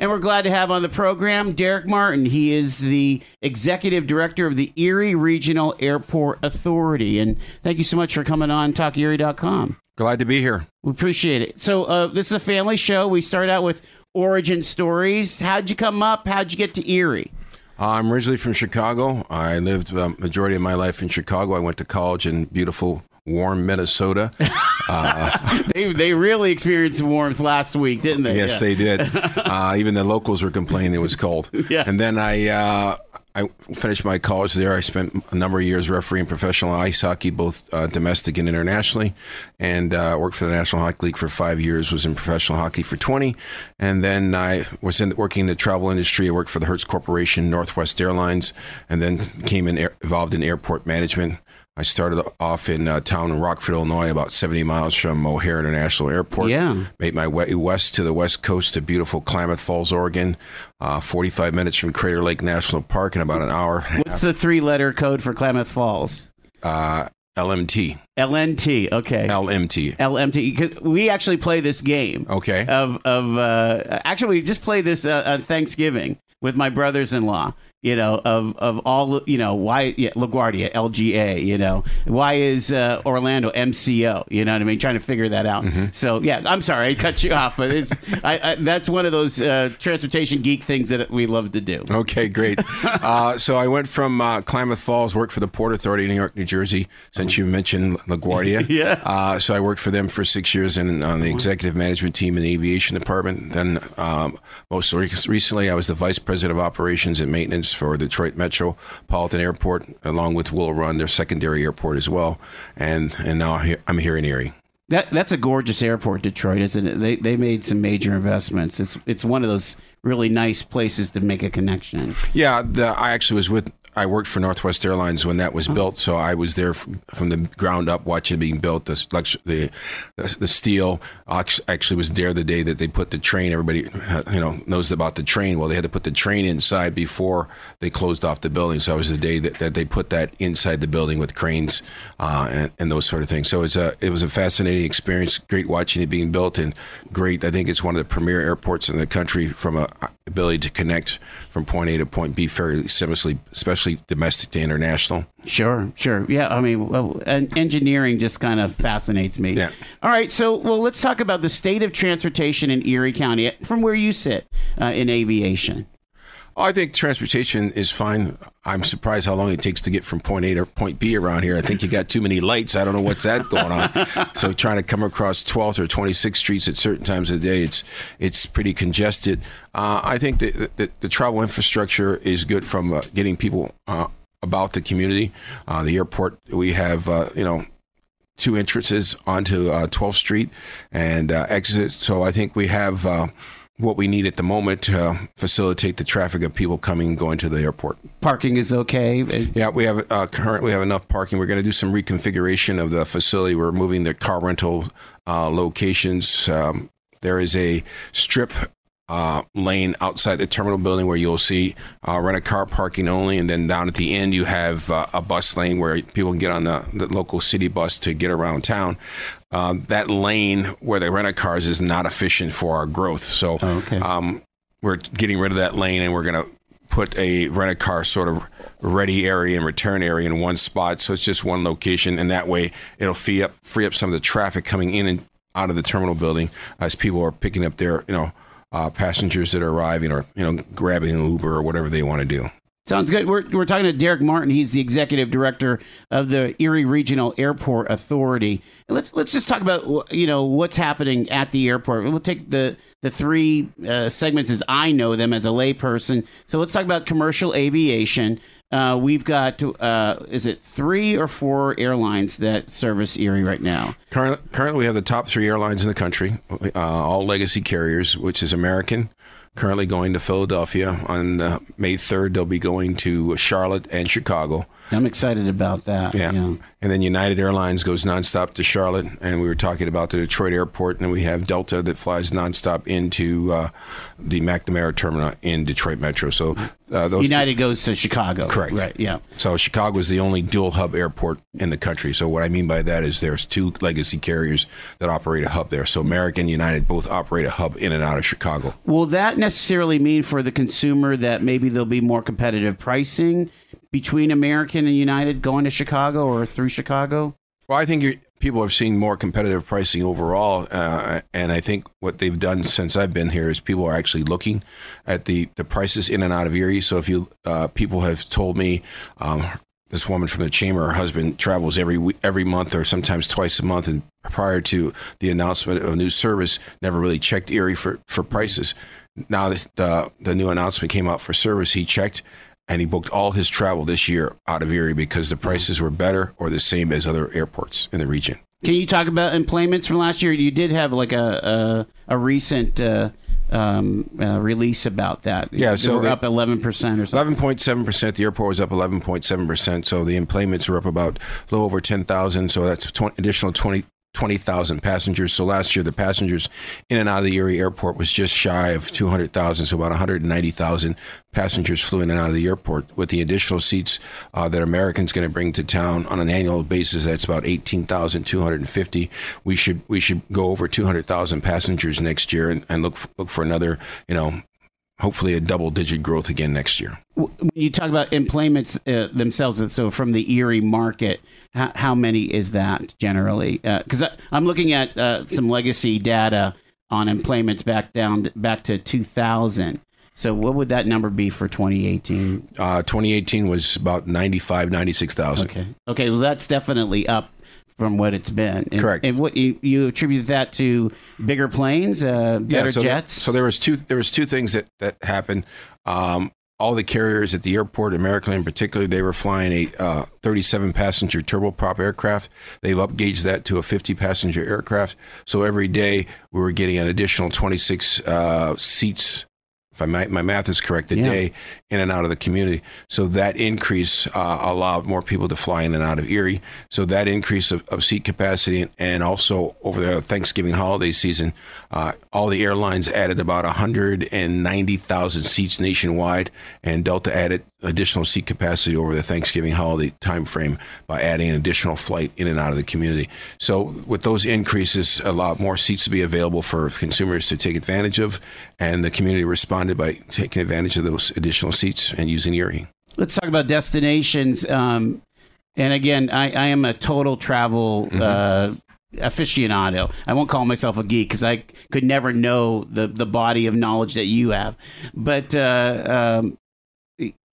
And we're glad to have on the program Derek Martin. He is the executive director of the Erie Regional Airport Authority. And thank you so much for coming on TalkErie.com. Glad to be here. We appreciate it. So, uh, this is a family show. We start out with origin stories. How'd you come up? How'd you get to Erie? Uh, I'm originally from Chicago. I lived um, majority of my life in Chicago. I went to college in beautiful warm Minnesota. Uh, they, they really experienced warmth last week, didn't they? Yes, yeah. they did. Uh, even the locals were complaining it was cold. Yeah. And then I uh, I finished my college there. I spent a number of years refereeing professional ice hockey, both uh, domestic and internationally, and uh, worked for the National Hockey League for five years. Was in professional hockey for twenty, and then I was in, working in the travel industry. I worked for the Hertz Corporation, Northwest Airlines, and then came in, involved in airport management. I started off in a town in Rockford, Illinois, about 70 miles from O'Hare International Airport. Yeah. Made my way west to the west coast to beautiful Klamath Falls, Oregon. Uh, 45 minutes from Crater Lake National Park in about an hour. What's the three letter code for Klamath Falls? Uh, LMT. LNT. Okay. LMT. LMT. We actually play this game. Okay. Of of uh, actually, we just play this uh, on Thanksgiving with my brothers-in-law you know, of of all, you know, why yeah, LaGuardia, LGA, you know, why is uh, Orlando MCO? You know what I mean? Trying to figure that out. Mm-hmm. So yeah, I'm sorry I cut you off, but it's I, I, that's one of those uh, transportation geek things that we love to do. Okay, great. uh, so I went from uh, Klamath Falls, worked for the Port Authority of New York, New Jersey. Since you mentioned LaGuardia, yeah. Uh, so I worked for them for six years and on the executive management team in the aviation department. Then um, most recently, I was the vice president of operations and maintenance for Detroit Metropolitan Airport, along with Willow Run, their secondary airport as well. And and now I'm here in Erie. That that's a gorgeous airport, Detroit, isn't it? They they made some major investments. It's it's one of those really nice places to make a connection. Yeah, the, I actually was with I worked for Northwest Airlines when that was oh. built, so I was there from, from, the ground up watching it being built. The, the the steel actually was there the day that they put the train. Everybody you know knows about the train. Well, they had to put the train inside before they closed off the building. So it was the day that, that they put that inside the building with cranes uh, and, and, those sort of things. So it's a it was a fascinating experience. Great watching it being built, and great. I think it's one of the premier airports in the country from a ability to connect from point A to point B fairly seamlessly, especially domestic to international. Sure, sure. Yeah, I mean, well, engineering just kind of fascinates me. Yeah. All right, so well, let's talk about the state of transportation in Erie County from where you sit uh, in aviation. Oh, I think transportation is fine. I'm surprised how long it takes to get from point A to point B around here. I think you got too many lights. I don't know what's that going on. so trying to come across 12th or 26th streets at certain times of the day, it's it's pretty congested. Uh, I think that the, the, travel infrastructure is good from uh, getting people uh, about the community. Uh, the airport, we have uh, you know two entrances onto 12th uh, Street and exits. So I think we have what we need at the moment to facilitate the traffic of people coming and going to the airport. Parking is okay. Yeah, we have uh, currently have enough parking. We're going to do some reconfiguration of the facility. We're moving the car rental uh, locations. Um, there is a strip uh, lane outside the terminal building where you'll see uh, rent a car parking only, and then down at the end you have uh, a bus lane where people can get on the, the local city bus to get around town. Uh, that lane where they rent a cars is not efficient for our growth, so oh, okay. um, we're getting rid of that lane, and we're going to put a rent a car sort of ready area and return area in one spot, so it's just one location, and that way it'll free up free up some of the traffic coming in and out of the terminal building as people are picking up their you know uh, passengers that are arriving or you know grabbing an Uber or whatever they want to do. Sounds good. We're, we're talking to Derek Martin. He's the executive director of the Erie Regional Airport Authority. Let's let's just talk about you know what's happening at the airport. We'll take the the three uh, segments as I know them as a layperson. So let's talk about commercial aviation. Uh, we've got, uh, is it three or four airlines that service Erie right now? Currently, we have the top three airlines in the country, uh, all legacy carriers, which is American, currently going to Philadelphia. On uh, May 3rd, they'll be going to Charlotte and Chicago. I'm excited about that. Yeah. yeah. And then United Airlines goes nonstop to Charlotte. And we were talking about the Detroit airport. And we have Delta that flies nonstop into uh, the McNamara terminal in Detroit Metro. So uh, United th- goes to Chicago. Correct. Right. Yeah. So Chicago is the only dual hub airport in the country. So what I mean by that is there's two legacy carriers that operate a hub there. So American United both operate a hub in and out of Chicago. Will that necessarily mean for the consumer that maybe there'll be more competitive pricing between American and United going to Chicago or through Chicago? Well, I think people have seen more competitive pricing overall, uh, and I think what they've done since I've been here is people are actually looking at the, the prices in and out of Erie. So if you uh, people have told me. Um, this woman from the chamber, her husband travels every every month or sometimes twice a month. And prior to the announcement of a new service, never really checked Erie for, for prices. Now that the, the new announcement came out for service, he checked and he booked all his travel this year out of Erie because the prices were better or the same as other airports in the region. Can you talk about employments from last year? You did have like a a, a recent uh, um, uh, release about that. Yeah, They so were the- up eleven percent or something. Eleven point seven percent. The airport was up eleven point seven percent. So the employments were up about a little over ten thousand. So that's tw- additional 20 20,000 passengers. So last year, the passengers in and out of the Erie airport was just shy of 200,000. So about 190,000 passengers flew in and out of the airport. With the additional seats uh, that American's going to bring to town on an annual basis, that's about 18,250. We should we should go over 200,000 passengers next year and, and look look for another, you know, hopefully a double digit growth again next year. When you talk about employments uh, themselves, so from the Erie market, how, how many is that generally? Because I'm looking at uh, some legacy data on employments back down back to 2000. So what would that number be for 2018? Uh, 2018 was about 95, 96,000. Okay. Okay. Well, that's definitely up from what it's been. And, Correct. And what you, you attribute that to bigger planes, uh, better so jets. so there was two there was two things that that happened. Um, all the carriers at the airport, American in particular, they were flying a uh, 37 passenger turboprop aircraft. They've upgauged that to a 50 passenger aircraft. So every day we were getting an additional 26 uh, seats. If I my, my math is correct, a Yeah. day in and out of the community. So that increase uh, allowed more people to fly in and out of Erie. So that increase of, of seat capacity and, and also over the Thanksgiving holiday season, uh, all the airlines added about 190,000 seats nationwide, and Delta added additional seat capacity over the Thanksgiving holiday timeframe by adding an additional flight in and out of the community. So with those increases, a lot more seats to be available for consumers to take advantage of, and the community responded by taking advantage of those additional seats and using Erie. Let's talk about destinations. Um, and again, I, I am a total travel uh, aficionado. I won't call myself a geek because I could never know the, the body of knowledge that you have. But uh, um,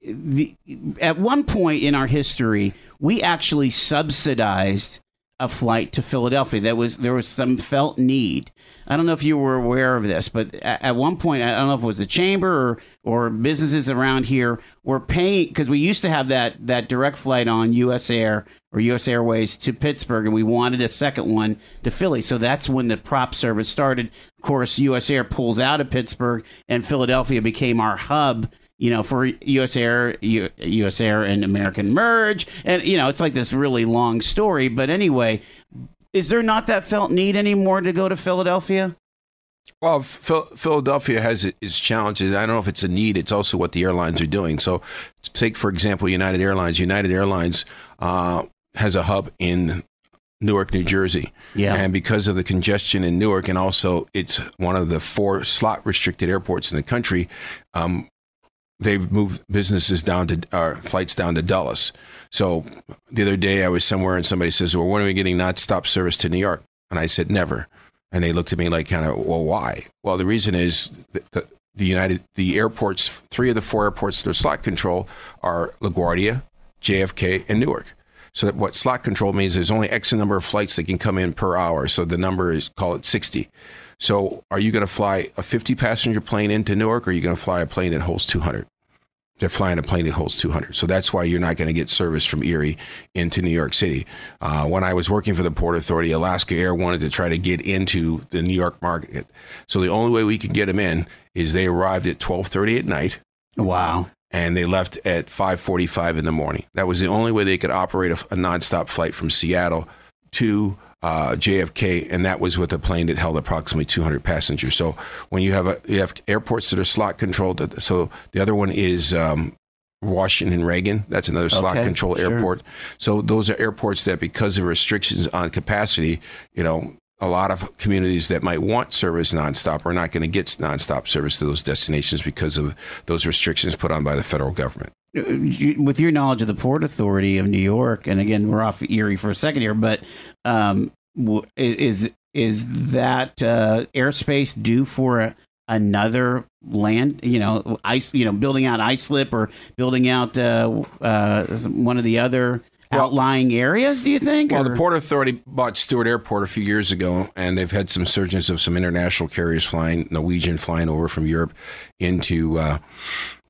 the, at one point in our history, we actually subsidized a flight to Philadelphia. There was there was some felt need. I don't know if you were aware of this, but at, at one point, I don't know if it was the chamber or or businesses around here were paying because we used to have that that direct flight on U.S. Air or U.S. Airways to Pittsburgh, and we wanted a second one to Philly. So that's when the prop service started. Of course, U.S. Air pulls out of Pittsburgh, and Philadelphia became our hub you know, for U.S. Air, U- U.S. Air and American merge, and you know, it's like this really long story. But anyway, is there not that felt need anymore to go to Philadelphia? Well, Phil- Philadelphia has its challenges. I don't know if it's a need. It's also what the airlines are doing. So, take for example United Airlines. United Airlines uh, has a hub in Newark, New Jersey. Yeah. And because of the congestion in Newark, and also it's one of the four slot restricted airports in the country, um, they've moved businesses down to uh, flights down to Dulles. So the other day I was somewhere and somebody says, "Well, when are we getting non-stop service to New York?" And I said, "Never." And they looked at me like, kind of, "Well, why?" Well, the reason is the, the United, the airports, three of the four airports that are slot control are LaGuardia, JFK, and Newark. So that what slot control means there's only X number of flights that can come in per hour. So the number is call it 60. So are you going to fly a 50 passenger plane into Newark or are you going to fly a plane that holds 200? They're flying a plane that holds 200. So that's why you're not going to get service from Erie into New York City. Uh, when I was working for the Port Authority, Alaska Air wanted to try to get into the New York market. So the only way we could get them in is they arrived at 12:30 at night Wow. and they left at 5:45 in the morning. That was the only way they could operate a, a nonstop flight from Seattle to uh, JFK, and that was with a plane that held approximately 200 passengers. So when you have a, you have airports that are slot controlled. So the other one is. Um, Washington Reagan, that's another slot Okay, control sure. airport. So those are airports that, because of restrictions on capacity, you know, a lot of communities that might want service nonstop are not going to get nonstop service to those destinations because of those restrictions put on by the federal government. With your knowledge of the Port Authority of New York, and again, we're off Erie for a second here, but um, is is that uh, airspace due for a, another land? You know, ice. You know, building out Islip or building out uh, uh, one of the other well, outlying areas, do you think? Well, or? the Port Authority bought Stewart Airport a few years ago, and they've had some surges of some international carriers flying, Norwegian flying over from Europe into uh,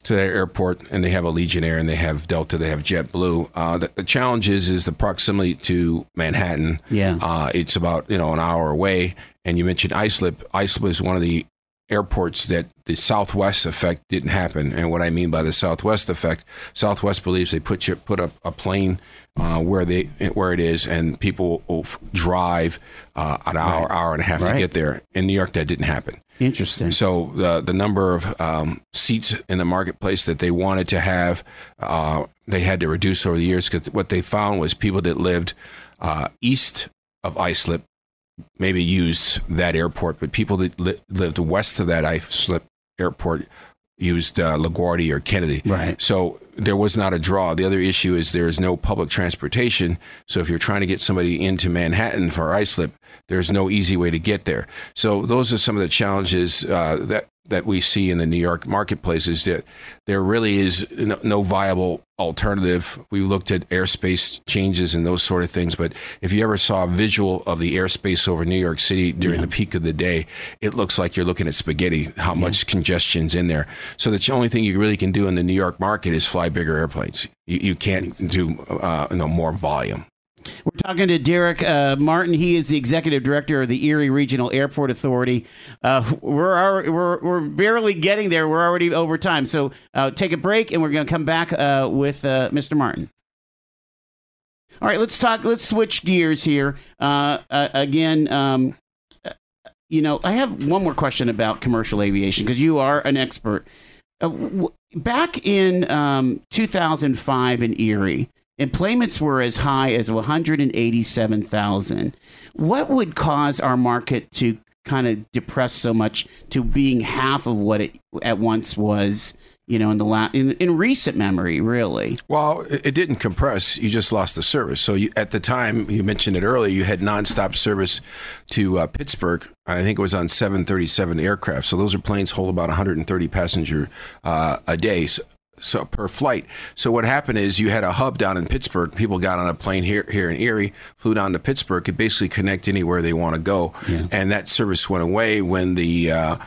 to their airport, and they have Allegiant Air, and they have Delta, they have JetBlue. Uh, the, the, challenge is is the proximity to Manhattan. Yeah, uh, it's about you know an hour away, and you mentioned Islip. Islip is one of the airports that the Southwest effect didn't happen. And what I mean by the Southwest effect, Southwest believes they put you put up a plane uh, where they where it is, and people will drive uh, an hour, right. hour and a half right. to get there. In New York, that didn't happen. Interesting. So the the number of um, seats in the marketplace that they wanted to have, uh, they had to reduce over the years because what they found was people that lived uh, east of Islip maybe used that airport, but people that li- lived west of that Islip airport used uh, LaGuardia or Kennedy. Right. So there was not a draw. The other issue is there is no public transportation. So if you're trying to get somebody into Manhattan for Islip, there's no easy way to get there. So those are some of the challenges uh, that that we see in the New York marketplace is that there really is no, viable alternative. We looked at airspace changes and those sort of things, but if you ever saw a visual of the airspace over New York City during yeah. the peak of the day, it looks like you're looking at spaghetti. How yeah. much congestion's in there? So the only thing you really can do in the New York market is fly bigger airplanes. You, you can't do uh, you know, more volume. We're talking to Derek uh, Martin. He is the executive director of the Erie Regional Airport Authority. Uh, we're, we're we're barely getting there. We're already over time. So uh, take a break, and we're going to come back uh, with uh, Mr. Martin. All right, let's talk. Let's switch gears here. Uh, again, um, you know, I have one more question about commercial aviation because you are an expert. W- back in um, 2005 in Erie, Employments were as high as 187,000. What would cause our market to kind of depress so much to being half of what it at once was? You know, in the la- in, in recent memory, really. Well, it, didn't compress. You just lost the service. So you, at the time, you mentioned it earlier. You had nonstop service to uh, Pittsburgh. I think it was on 737 aircraft. So those are planes hold about 130 passenger uh, a day. So so per flight. So what happened is you had a hub down in Pittsburgh. People got on a plane here here in Erie, flew down to Pittsburgh, could basically connect anywhere they want to go, yeah. and that service went away when the uh,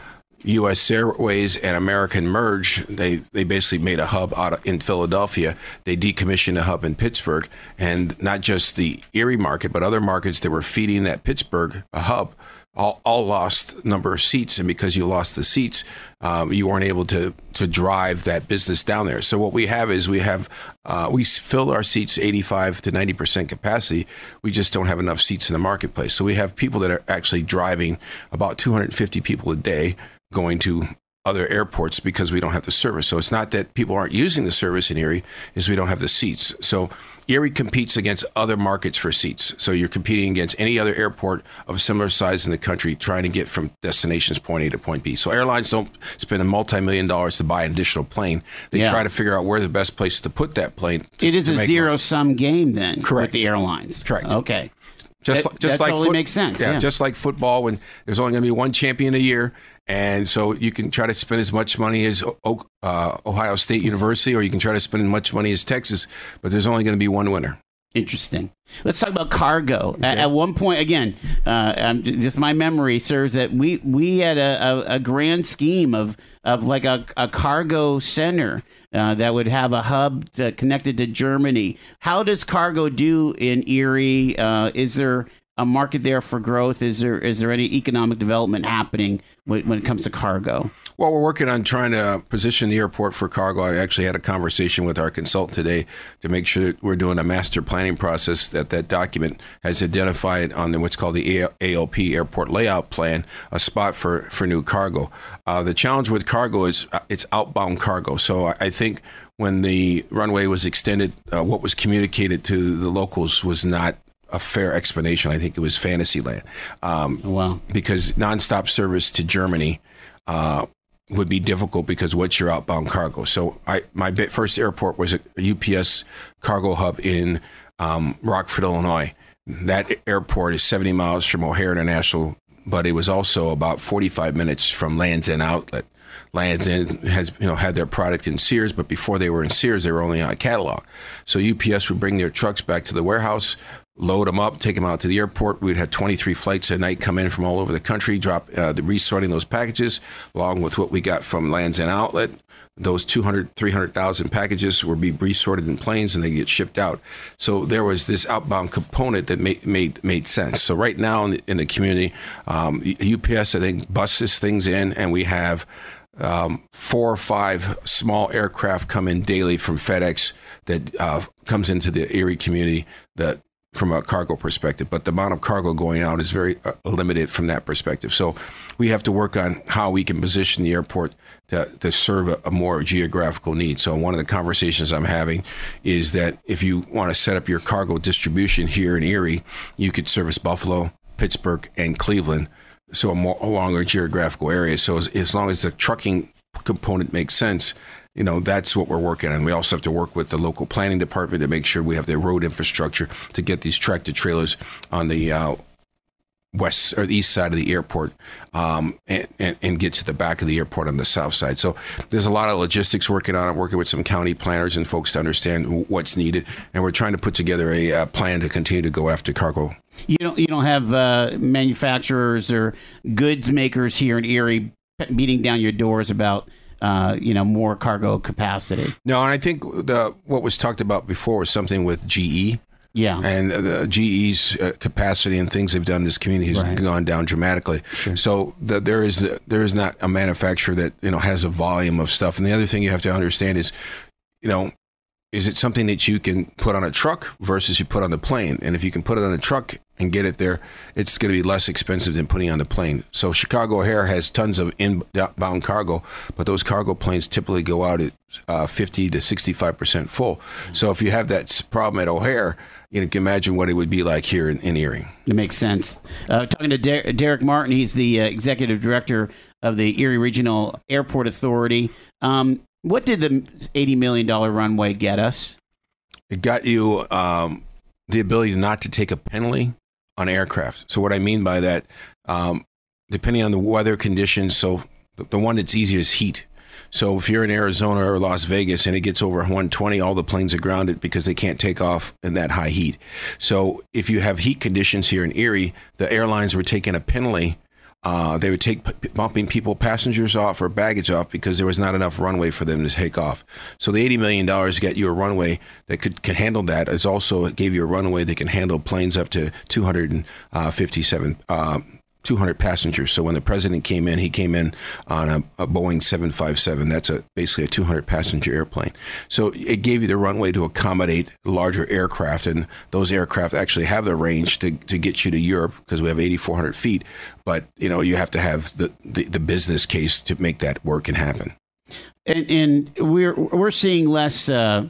U.S. Airways and American merged. They they basically made a hub out of, in Philadelphia. They decommissioned a hub in Pittsburgh, and not just the Erie market, but other markets that were feeding that Pittsburgh hub all, all lost number of seats, and because you lost the seats, um, you weren't able to to drive that business down there. So what we have is we have uh, we fill our seats 85 to 90 percent capacity. We just don't have enough seats in the marketplace. So we have people that are actually driving about 250 people a day going to other airports because we don't have the service. So it's not that people aren't using the service in Erie, is we don't have the seats. So Erie competes against other markets for seats. So you're competing against any other airport of similar size in the country trying to get from destinations point A to point B. So airlines don't spend a multi-million dollars to buy an additional plane. They yeah. try to figure out where the best place to put that plane. To, it is a zero-sum game then Correct. with the airlines. Correct. Okay. Just, that, just that like totally foot, makes sense. Yeah, yeah, just like football, when there's only going to be one champion a year, and so you can try to spend as much money as uh, Ohio State University, or you can try to spend as much money as Texas, but there's only going to be one winner. Interesting. Let's talk about cargo. Okay. At, at, one point, again, uh, just my memory serves that we we had a, a, a grand scheme of of like a, a cargo center uh, that would have a hub to, connected to Germany. How does cargo do in Erie? Uh, is there a market there for growth? Is there is there any economic development happening when, when it comes to cargo? Well, we're working on trying to position the airport for cargo. I actually had a conversation with our consultant today to make sure that we're doing a master planning process that that document has identified on the, what's called the ALP Airport Layout Plan a spot for for new cargo. Uh, the challenge with cargo is uh, it's outbound cargo. So I, I think when the runway was extended, uh, what was communicated to the locals was not a fair explanation. I think it was Fantasyland. Um, Oh, wow. because nonstop service to Germany uh, would be difficult because what's your outbound cargo? So I my first airport was a UPS cargo hub in um, Rockford, Illinois. That airport is 70 miles from O'Hare International, but it was also about 45 minutes from Lands End Outlet. Lands End has you know had their product in Sears, but before they were in Sears, they were only on a catalog. So UPS would bring their trucks back to the warehouse, load them up, take them out to the airport. We'd have 23 flights a night come in from all over the country, drop uh, the resorting those packages, along with what we got from Lands End Outlet. Those 200, 300,000 packages would be resorted in planes and they get shipped out. So there was this outbound component that made made, made sense. So right now in the, in the community, um, UPS I think buses things in, and we have um, four or five small aircraft come in daily from FedEx that uh, comes into the Erie community that from a cargo perspective, but the amount of cargo going out is very uh, limited from that perspective. So we have to work on how we can position the airport to, to serve a, a more geographical need. So one of the conversations I'm having is that if you want to set up your cargo distribution here in Erie, you could service Buffalo, Pittsburgh, and Cleveland so a, more, a longer geographical area. So as, as long as the trucking component makes sense, you know that's what we're working on. We also have to work with the local planning department to make sure we have the road infrastructure to get these tractor trailers on the uh, west or the east side of the airport um, and, and, and get to the back of the airport on the south side. So there's a lot of logistics working on it, working with some county planners and folks to understand what's needed. And we're trying to put together a uh, plan to continue to go after cargo You don't you don't have uh, manufacturers or goods makers here in Erie beating down your doors about uh, you know more cargo capacity. No, and I think the what was talked about before was something with GE. Yeah, And the GE's uh, capacity and things they've done in this community has Right. gone down dramatically. So the, there is there is not a manufacturer that you know has a volume of stuff. And the other thing you have to understand is, you know, is it something that you can put on a truck versus you put on the plane? And if you can put it on a truck and get it there, it's going to be less expensive than putting on the plane. So Chicago O'Hare has tons of inbound cargo, but those cargo planes typically go out at uh, 50 to 65 percent full. So if you have that problem at O'Hare, you can imagine what it would be like here in, in Erie. it makes sense. Uh, talking to Der- Derek Martin, he's the uh, executive director of the Erie Regional Airport Authority. Um, what did the eighty million dollar runway get us? It got you um, the ability not to take a penalty on aircraft. So what I mean by that, um, depending on the weather conditions, so the, one that's easy is heat. So if you're in Arizona or Las Vegas and it gets over 120, all the planes are grounded because they can't take off in that high heat. So if you have heat conditions here in Erie, the airlines were taking a penalty. Uh, they would take p- bumping people, passengers off or baggage off because there was not enough runway for them to take off. So the $80 million to get you a runway that could, could handle that. It's also it gave you a runway that can handle planes up to 257 uh, 200 passengers. So when the president came in, he came in on a, a Boeing 757. That's a basically a 200 passenger airplane. So it gave you the runway to accommodate larger aircraft, and those aircraft actually have the range to, to get you to Europe because we have 8,400 feet. But you know you have to have the, the, the business case to make that work and happen. And, and we're we're seeing less uh,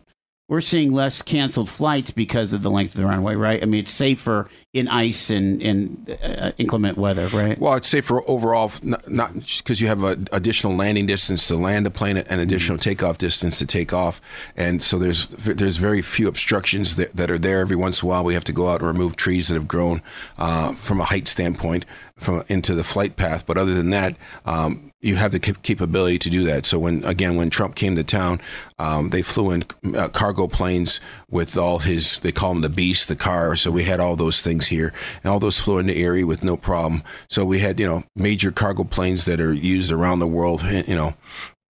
we're seeing less canceled flights because of the length of the runway, right? I mean, it's safer in ice and and uh, inclement weather, right? Well, I'd say for overall, not- because you have an additional landing distance to land the plane and additional takeoff distance to take off, and so there's there's very few obstructions that, that are there. Every once in a while, we have to go out and remove trees that have grown uh, from a height standpoint from into the flight path. But other than that, um, you have the capability to do that. So when again, when Trump came to town, um, they flew in uh, cargo planes with all his they call him the beast, the car. So we had all those things here, and all those flew into Erie with no problem. So we had you know major cargo planes that are used around the world, you know,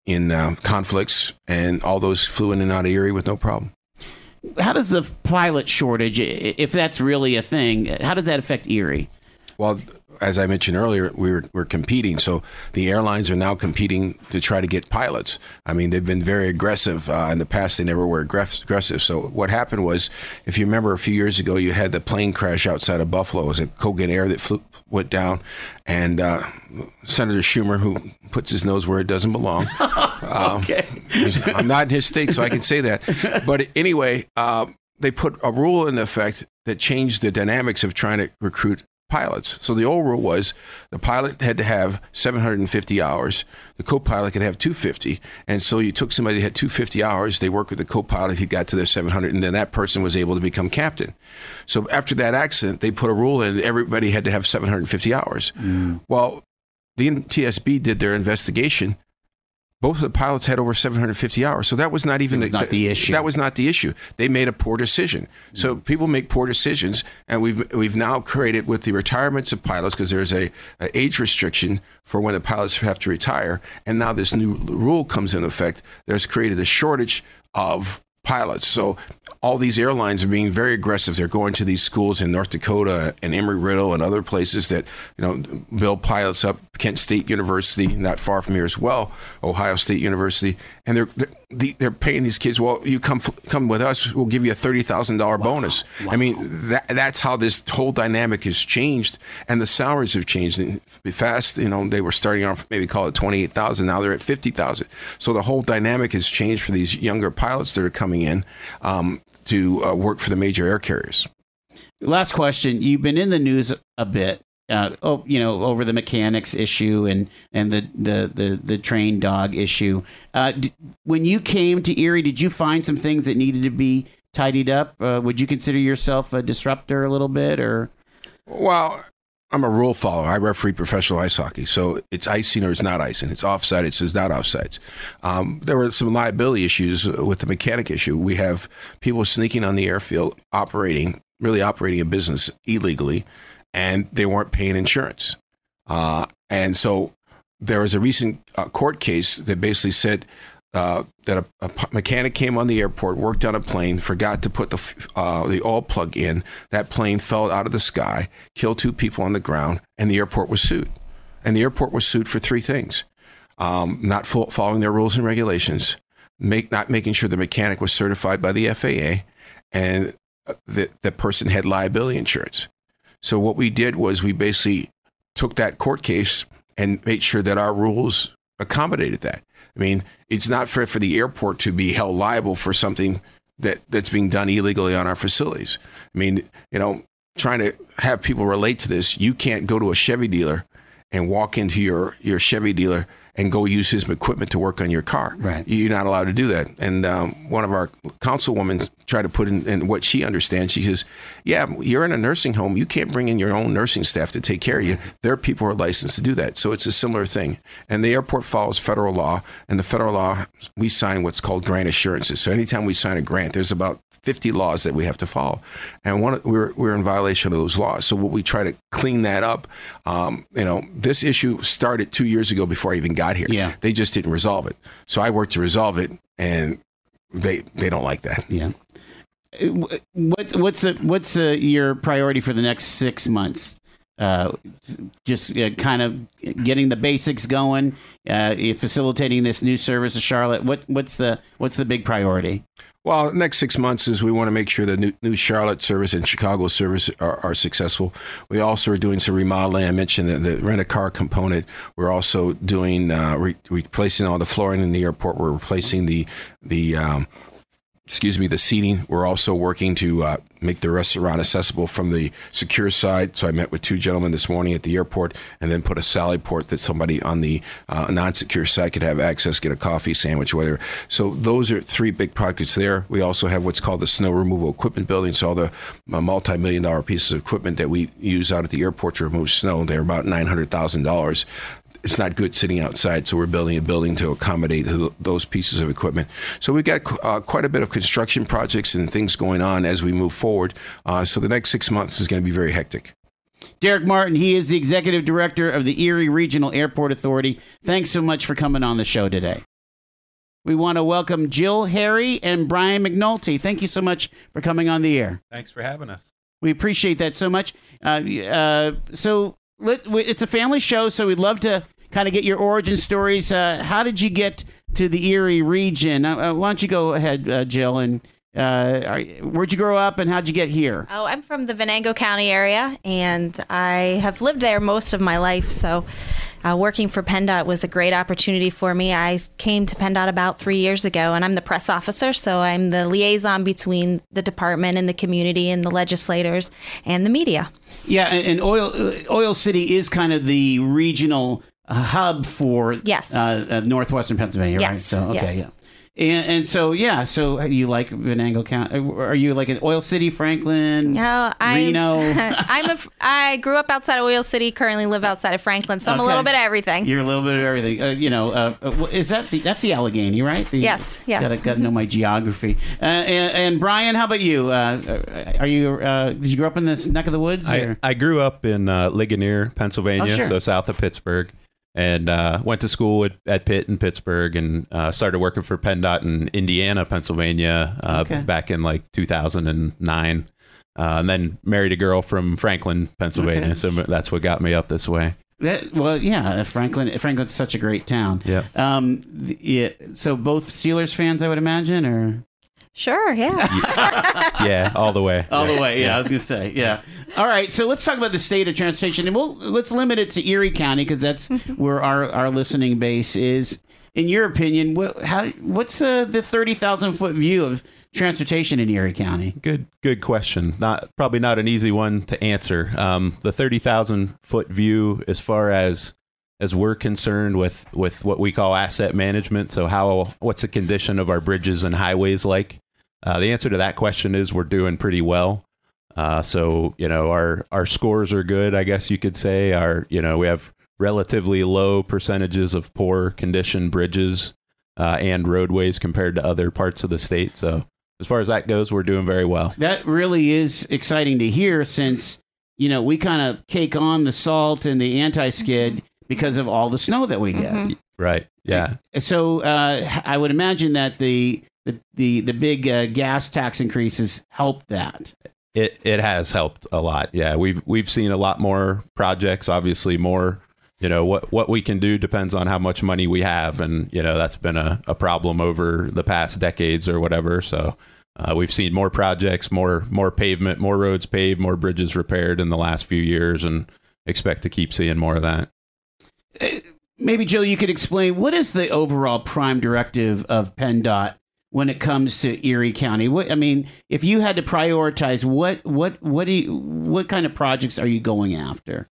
in uh, conflicts, and all those flew in and out of Erie with no problem. How does the pilot shortage, if that's really a thing, how does that affect Erie? Well, as I mentioned earlier, we were, we're competing. So the airlines are now competing to try to get pilots. I mean, they've been very aggressive. Uh, in the past, they never were aggressive. So what happened was, if you remember a few years ago, you had the plane crash outside of Buffalo. It was a Colgan Air that flew, went down. And uh, Senator Schumer, who puts his nose where it doesn't belong, Okay. He's- I'm not in his state, so I can say that. But anyway, uh, they put a rule in effect that changed the dynamics of trying to recruit pilots. So the old rule was the pilot had to have 750 hours, the co-pilot could have 250, and so you took somebody that had 250 hours, they worked with the co-pilot, he got to their 700, and then that person was able to become captain. So after that accident, they put a rule in everybody had to have 750 hours. Mm. Well, the NTSB did their investigation both of the pilots had over 750 hours. So that was not even was the, not the issue. That was not the issue. They made a poor decision. So mm. people make poor decisions, and we've we've now created with the retirements of pilots because there's a, a, age restriction for when the pilots have to retire, and now this new rule comes in effect. There's created a shortage of pilots. So all these airlines are being very aggressive. They're going to these schools in North Dakota and Embry-Riddle and other places that you know build pilots up. Kent State University, not far from here as well, Ohio State University, and they're they're paying these kids. Well, you come come with us, we'll give you a thirty thousand dollar bonus. Wow. I mean, that, that's how this whole dynamic has changed, and the salaries have changed and fast. You know, they were starting off maybe call it twenty eight thousand. Now they're at fifty thousand. So the whole dynamic has changed for these younger pilots that are coming in. Um, to uh, work for the major air carriers. Last question: You've been in the news a bit. Uh, oh, you know, over the mechanics issue and and the the the, the train dog issue. Uh, d- when you came to Erie, did you find some things that needed to be tidied up? Uh, would you consider yourself a disruptor a little bit, or? Well, I'm a rule follower. I referee professional ice hockey, so it's icing or it's not icing. It's offside. It says not offsides. Um, there were some liability issues with the mechanic issue. We have people sneaking on the airfield, operating, really operating a business illegally, and they weren't paying insurance. Uh, and so there was a recent uh, court case that basically said uh, that a, a, mechanic came on the airport, worked on a plane, forgot to put the uh, the oil plug in. That plane fell out of the sky, killed two people on the ground, and the airport was sued. And the airport was sued for three things: um, not full, following their rules and regulations, make not making sure the mechanic was certified by the FAA, and uh, that the person had liability insurance. So what we did was we basically took that court case and made sure that our rules accommodated that. I mean, it's not fair for the airport to be held liable for something that, that's being done illegally on our facilities. I mean, you know, trying to have people relate to this, you can't go to a Chevy dealer and walk into your, your Chevy dealer and go use his equipment to work on your car. Right. You're not allowed to do that. And um, one of our councilwomen tried to put in, in, what she understands. She says, "Yeah, you're in a nursing home. You can't bring in your own nursing staff to take care of you. There are people who are licensed to do that. So it's a similar thing. And the airport follows federal law. And the federal law, we sign what's called grant assurances. So anytime we sign a grant, there's about 50 laws that we have to follow. And one, we're, we're in violation of those laws. So what we try to clean that up. Um, you know, this issue started two years ago before I even got here. Yeah. They just didn't resolve it. So I worked to resolve it, and they they don't like that. Yeah. What's what's the, what's the, your priority for the next six months? Uh, just uh, kind of getting the basics going, uh, facilitating this new service to Charlotte. What what's the what's the big priority? Well, next six months is we want to make sure the new, new Charlotte service and Chicago service are, are, successful. We also are doing some remodeling. I mentioned the, the rent a car component. We're also doing uh, re- replacing all the flooring in the airport. We're replacing the the um, excuse me, the seating. We're also working to uh, make the restaurant accessible from the secure side. So I met with two gentlemen this morning at the airport and then put a sally port that somebody on the uh, non-secure side could have access, get a coffee, sandwich, whatever. So those are three big projects there. We also have what's called the snow removal equipment building. So all the uh, multi-million dollar pieces of equipment that we use out at the airport to remove snow, they're about $900,000 it's not good sitting outside. So we're building a building to accommodate those pieces of equipment. So we've got uh, quite a bit of construction projects and things going on as we move forward. Uh, so the next six months is going to be very hectic. Derek Martin, he is the executive director of the Erie Regional Airport Authority. Thanks so much for coming on the show today. We want to welcome Jill Harry and Brian McNulty. Thank you so much for coming on the air. Thanks for having us. We appreciate that so much. Uh, uh, so let, it's a family show, so we'd love to kind of get your origin stories. Uh, how did you get to the Erie region? Uh, uh why don't you go ahead, uh, Jill, and Uh, are, where'd you grow up and how'd you get here? Oh, I'm from the Venango County area, and I have lived there most of my life. So, uh, working for PennDOT was a great opportunity for me. I came to PennDOT about three years ago, and I'm the press officer. So, I'm the liaison between the department and the community, and the legislators and the media. Yeah, and, Oil uh, Oil City is kind of the regional hub for Yes. uh, uh, northwestern Pennsylvania, right? So okay, yes. yeah. And, and so yeah, so you like Venango County? Are you like in Oil City, Franklin? No, I'm, Reno. I'm a, I grew up outside of Oil City, currently live outside of Franklin, so I'm a little bit of everything. You're a little bit of everything. Uh, you know, uh, uh, is that the, that's the Allegheny, right? The, Yes, yes. Gotta, gotta know my geography. Uh, and, and Brian, how about you? Uh, are you? Uh, did you grow up in this neck of the woods? I, I grew up in uh, Ligonier, Pennsylvania, Oh, sure. so south of Pittsburgh, and uh, went to school at, at Pitt in Pittsburgh, and uh, started working for PennDOT in Indiana, Pennsylvania, uh, Okay. back in like 2009. Uh, and then married a girl from Franklin, Pennsylvania, Okay. so that's what got me up this way. That, well, yeah, Franklin. Franklin's such a great town. Yeah. Um. Yeah. So both Steelers fans, I would imagine, or Sure, yeah. Yeah, all the way. all the way. Yeah, I was gonna say. Yeah. All right. So let's talk about the state of transportation, and we'll let's limit it to Erie County because that's where our our listening base is. In your opinion, what how what's uh, the thirty thousand foot view of transportation in Erie County? Good, good question. Not probably not an easy one to answer. Um, the thirty thousand foot view, as far as as we're concerned with with what we call asset management. So how what's the condition of our bridges and highways like? Uh, the answer to that question is we're doing pretty well. Uh, so you know our our scores are good. I guess you could say our you know we have relatively low percentages of poor condition bridges uh, and roadways compared to other parts of the state. So as far as that goes, we're doing very well. That really is exciting to hear since, you know, we kind of cake on the salt and the anti skid because of all the snow that we get. Mhm. Right. Yeah. So uh, I would imagine that the the the, the big uh, gas tax increases helped that. It it has helped a lot. Yeah. We've we've seen a lot more projects, obviously more you know what what we can do depends on how much money we have and you know that's been a, a problem over the past decades or whatever so uh, we've seen more projects more more pavement more roads paved more bridges repaired in the last few years and expect to keep seeing more of that Maybe Joe, you could explain what is the overall prime directive of PennDOT when it comes to Erie County. What I mean, if you had to prioritize, what what what do you, what kind of projects are you going after?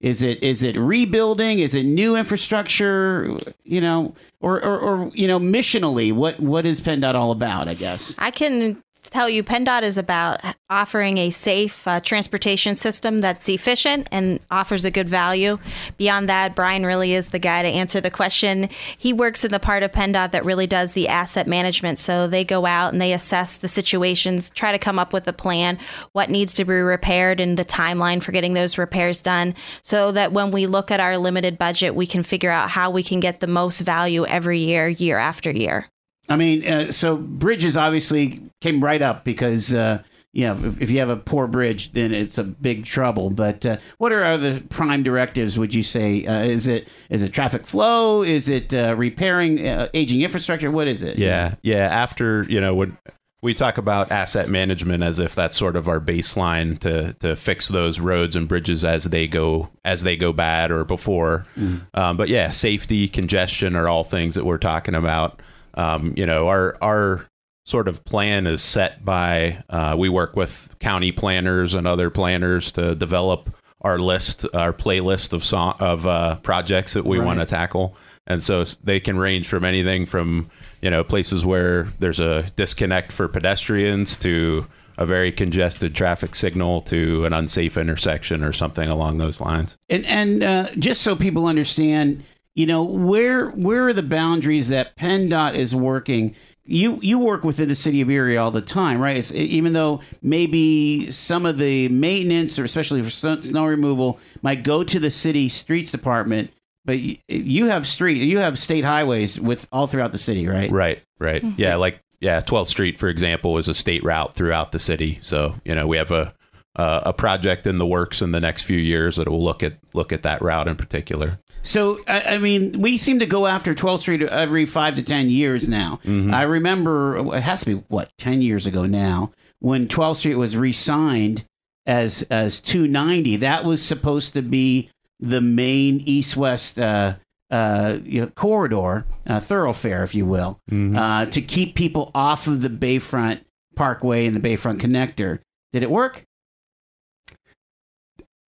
Is it is it rebuilding? Is it new infrastructure? You know, or or, or you know, missionally, what what is PennDOT all about? I guess. I can tell you PennDOT is about offering a safe uh, transportation system that's efficient and offers a good value. Beyond that, Brian really is the guy to answer the question. He works in the part of PennDOT that really does the asset management. So they go out and they assess the situations, try to come up with a plan, what needs to be repaired, and the timeline for getting those repairs done, so that when we look at our limited budget, we can figure out how we can get the most value every year, year after year. I mean, uh, so bridges obviously came right up because uh, you know if, if you have a poor bridge, then it's a big trouble. But uh, what are other prime directives? Would you say uh, is it is it traffic flow? Is it uh, repairing uh, aging infrastructure? What is it? Yeah, yeah. After you know, when we talk about asset management as if that's sort of our baseline to to fix those roads and bridges as they go as they go bad or before. Um, but yeah, safety, congestion are all things that we're talking about. Um, you know, our our sort of plan is set by uh, we work with county planners and other planners to develop our list, our playlist of song of uh, projects that we Right. want to tackle. And so they can range from anything from you know places where there's a disconnect for pedestrians to a very congested traffic signal to an unsafe intersection or something along those lines. And and uh, just so people understand, you know, where where are the boundaries that PennDOT is working? You you work within the city of Erie all the time, right? It's, even though maybe some of the maintenance, or especially for snow, snow removal, might go to the city streets department, but you, you have street, you have state highways with all throughout the city, right? Right, right. Mm-hmm. Yeah, like yeah, 12th Street, for example, is a state route throughout the city. So you know we have a uh, a project in the works in the next few years that will look at look at that route in particular. So I, I mean, we seem to go after 12th Street every five to ten years now. I remember it has to be what ten years ago now when 12th Street was re-signed as as 290. That was supposed to be the main east-west uh, uh, you know, corridor, uh, thoroughfare, if you will, uh, to keep people off of the Bayfront Parkway and the Bayfront Connector. Did it work?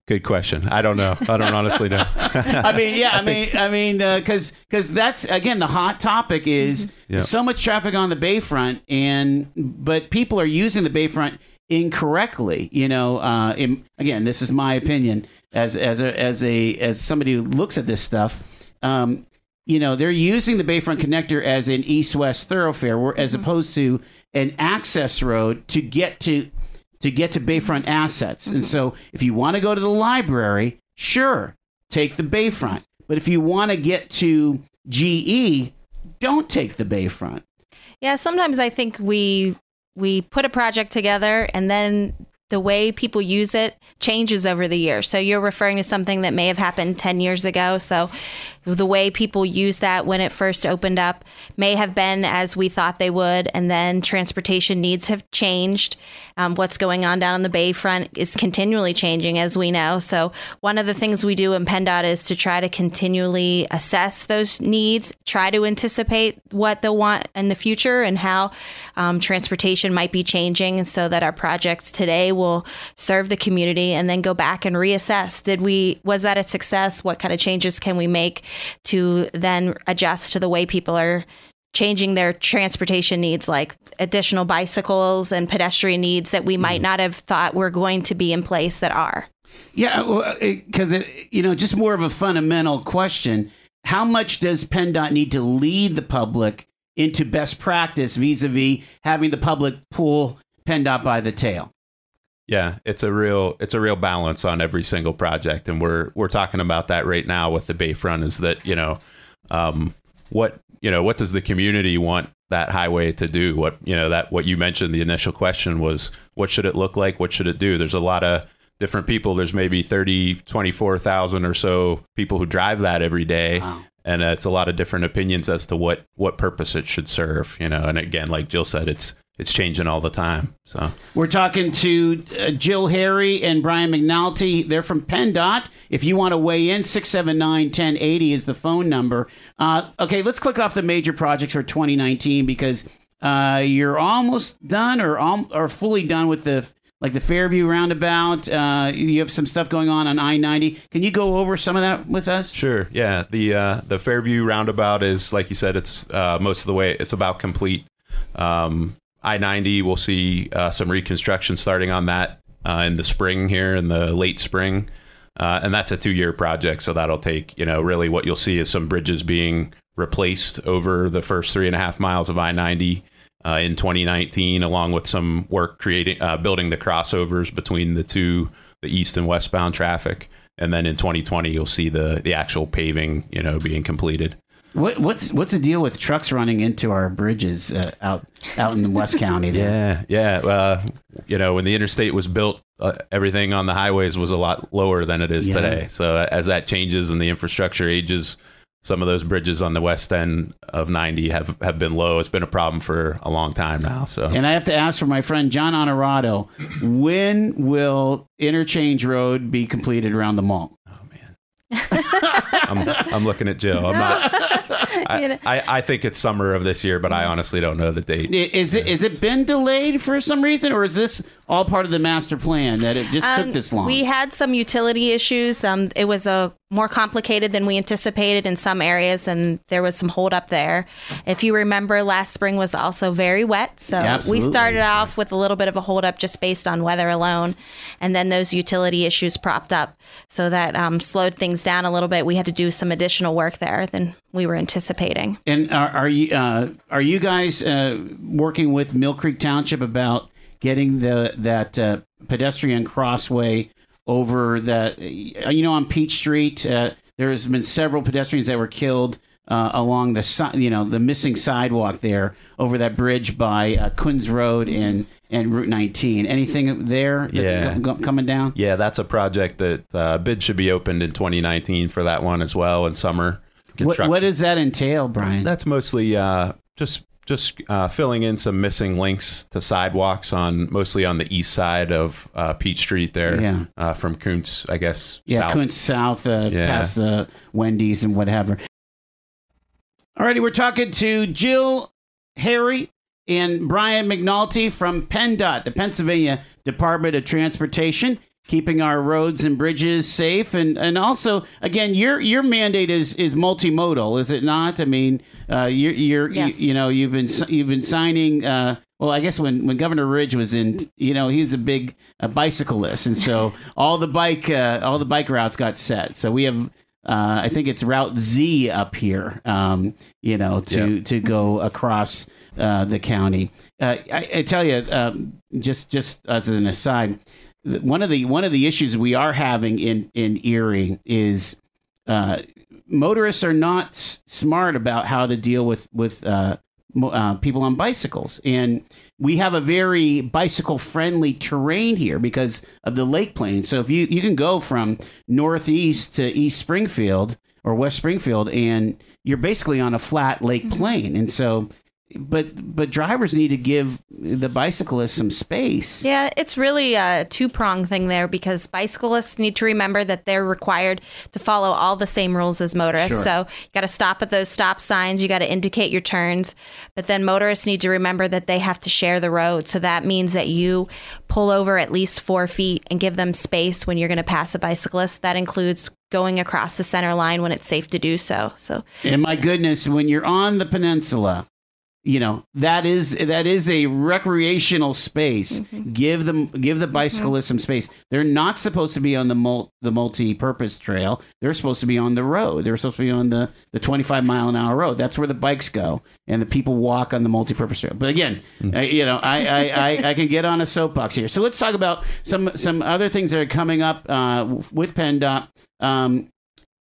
Good question. I don't know. I don't honestly know. I mean, yeah, I mean, I mean, because because that's again the hot topic is Yeah. so much traffic on the Bayfront, and but people are using the Bayfront incorrectly. You know, uh, in, again, this is my opinion as as a as a as somebody who looks at this stuff. Um, you know, they're using the Bayfront connector as an east-west thoroughfare, where, as opposed to an access road to get to to get to Bayfront assets. And so if you want to go to the library, sure, take the Bayfront. But if you want to get to GE, don't take the Bayfront. Yeah, sometimes I think we we put a project together and then the way people use it changes over the years. So you're referring to something that may have happened 10 years ago. So the way people use that when it first opened up may have been as we thought they would. And then transportation needs have changed. Um, what's going on down on the Bayfront is continually changing, as we know. So one of the things we do in PennDOT is to try to continually assess those needs, try to anticipate what they'll want in the future and how um, transportation might be changing so that our projects today will serve the community and then go back and reassess. Did we, was that a success? What kind of changes can we make to then adjust to the way people are changing their transportation needs, like additional bicycles and pedestrian needs that we mm-hmm. might not have thought were going to be in place that are? Yeah, because uh, it, you know, just more of a fundamental question. How much does PennDOT need to lead the public into best practice vis-a-vis having the public pull PennDOT by the tail? Yeah, it's a real it's a real balance on every single project, and we're we're talking about that right now with the Bayfront. Is that you know, um, what you know, what does the community want that highway to do? What you know that what you mentioned the initial question was what should it look like? What should it do? There's a lot of different people. There's maybe 30, 24,000 or so people who drive that every day. Wow. And uh, it's a lot of different opinions as to what, what purpose it should serve, you know. And again, like Jill said, it's it's changing all the time. So We're talking to uh, Jill Harry and Brian McNulty. They're from PennDOT. If you want to weigh in, 679 1080 is the phone number. Uh, okay, let's click off the major projects for 2019 because uh, you're almost done or, al- or fully done with the like the Fairview roundabout. Uh, you have some stuff going on on I 90. Can you go over some of that with us? Sure. Yeah. The uh, the Fairview roundabout is like you said. It's uh, most of the way. It's about complete. Um, I ninety. We'll see uh, some reconstruction starting on that uh, in the spring here in the late spring, uh, and that's a two year project. So that'll take you know really what you'll see is some bridges being replaced over the first three and a half miles of I ninety. Uh, in 2019, along with some work creating, uh, building the crossovers between the two, the east and westbound traffic, and then in 2020 you'll see the the actual paving you know being completed What, what's what's the deal with trucks running into our bridges uh, out out in West County? There? yeah yeah uh, you know when the interstate was built uh, everything on the highways was a lot lower than it is Yeah. today so uh, as that changes and the infrastructure ages some of those bridges on the west end of 90 have have been low it's been a problem for a long time now so And I have to ask for my friend John Honorado, when will Interchange Road be completed around the mall? I'm, I'm looking at jill i'm not I, I, I think it's summer of this year but i honestly don't know the date I- Is it is it been delayed for some reason, or is this all part of the master plan that it just took Um, this long? We had some utility issues. Um, it was a more complicated than we anticipated in some areas, and there was some holdup there. If you remember, last spring was also very wet, so Absolutely. we started off with a little bit of a holdup just based on weather alone, and then those utility issues propped up, so that um, slowed things down a little bit. We had to do some additional work there than we were anticipating. and are, are you uh, are you guys uh, working with Millcreek Township about getting the that uh, pedestrian crossway over that? You know, on Peach Street, uh, there has been several pedestrians that were killed uh, along the si- you know the missing sidewalk there over that bridge by uh, Kunz Road and and Route 19. Anything there that's Yeah. coming down? Yeah, that's a project that uh, bid should be opened in 2019 for that one as well in summer. What, construction. what does that entail, Brian? That's mostly uh, just just uh, filling in some missing links to sidewalks on mostly on the east side of uh, Peach Street there. Yeah. uh, from Kuntz, I guess. Yeah, south. Kuntz South, uh, Yeah. past the Wendy's and whatever. Alrighty, we're talking to Jill Harry and Brian McNulty from PennDOT, the Pennsylvania Department of Transportation, keeping our roads and bridges safe, and and also again, your your mandate is is multimodal, is it not? I mean, uh, you're you're Yes. you, you know you've been you've been signing. Uh, well, I guess when, when Governor Ridge was in, you know, he's a big uh, bicyclist, and so all the bike uh, all the bike routes got set. So we have, uh, I think it's Route Z up here, um, you know, to Yep. to go across uh, the county. Uh, I, I tell you, um, just just as an aside, th- one of the one of the issues we are having in in Erie is uh, motorists are not s- smart about how to deal with with uh, mo- uh, people on bicycles, and we have a very bicycle friendly terrain here because of the lake plain. So if you you can go from northeast to East Springfield or West Springfield, and you're basically on a flat lake plain, and so. But but drivers need to give the bicyclists some space. Yeah, it's really a two prong thing there because bicyclists need to remember that they're required to follow all the same rules as motorists. Sure. So you got to stop at those stop signs, you got to indicate your turns. But then motorists need to remember that they have to share the road. So that means that you pull over at least four feet and give them space when you're going to pass a bicyclist. That includes going across the center line when it's safe to do so. So And my goodness, when you're on the peninsula, you know that is that is a recreational space. Give them give the bicyclists some space. They're not supposed to be on the mul- the multi-purpose trail. They're supposed to be on the road. They're supposed to be on the the 25 mile an hour road. That's where the bikes go, and the people walk on the multi-purpose trail. But again, I, you know, I, I, I I can get on a soapbox here. So let's talk about some some other things that are coming up uh, with PennDOT. Um,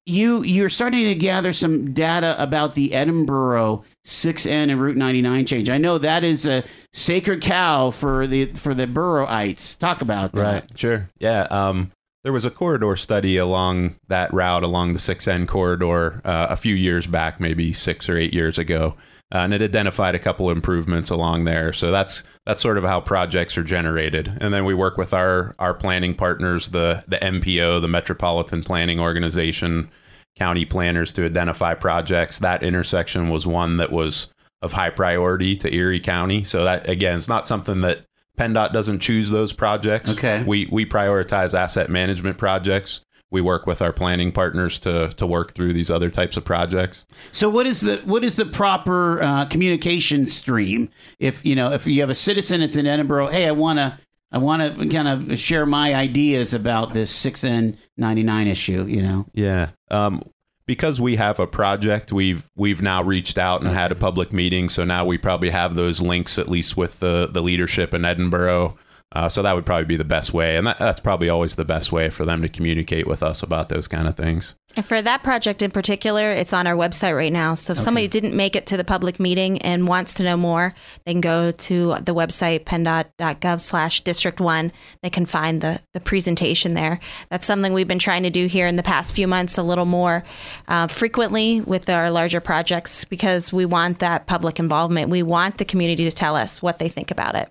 you you're starting to gather some data about the Edinboro 6N and Route 99 change. I know that is a sacred cow for the for the boroughites. Talk about that. Right. Sure. Yeah. Um, there was a corridor study along that route, along the 6N corridor, uh, a few years back, maybe six or eight years ago, uh, and it identified a couple improvements along there. So that's that's sort of how projects are generated, and then we work with our our planning partners, the the MPO, the Metropolitan Planning Organization, county planners to identify projects. That intersection was one that was of high priority to Erie County. So that again, it's not something that PennDOT doesn't choose those projects. Okay. We we prioritize asset management projects. We work with our planning partners to to work through these other types of projects. So what is the what is the proper uh, communication stream? If you know if you have a citizen that's in Edinboro, hey, I want to I want to kind of share my ideas about this 6N 99 issue. You know. Yeah. Um, because we have a project, we've we've now reached out and had a public meeting. So now we probably have those links at least with the the leadership in Edinboro. Uh, so that would probably be the best way, and that, that's probably always the best way for them to communicate with us about those kind of things. And for that project in particular, it's on our website right now. So if somebody didn't make it to the public meeting and wants to know more, they can go to the website penndot.gov slash district one. They can find the, the presentation there. That's something we've been trying to do here in the past few months a little more uh, frequently with our larger projects because we want that public involvement. We want the community to tell us what they think about it.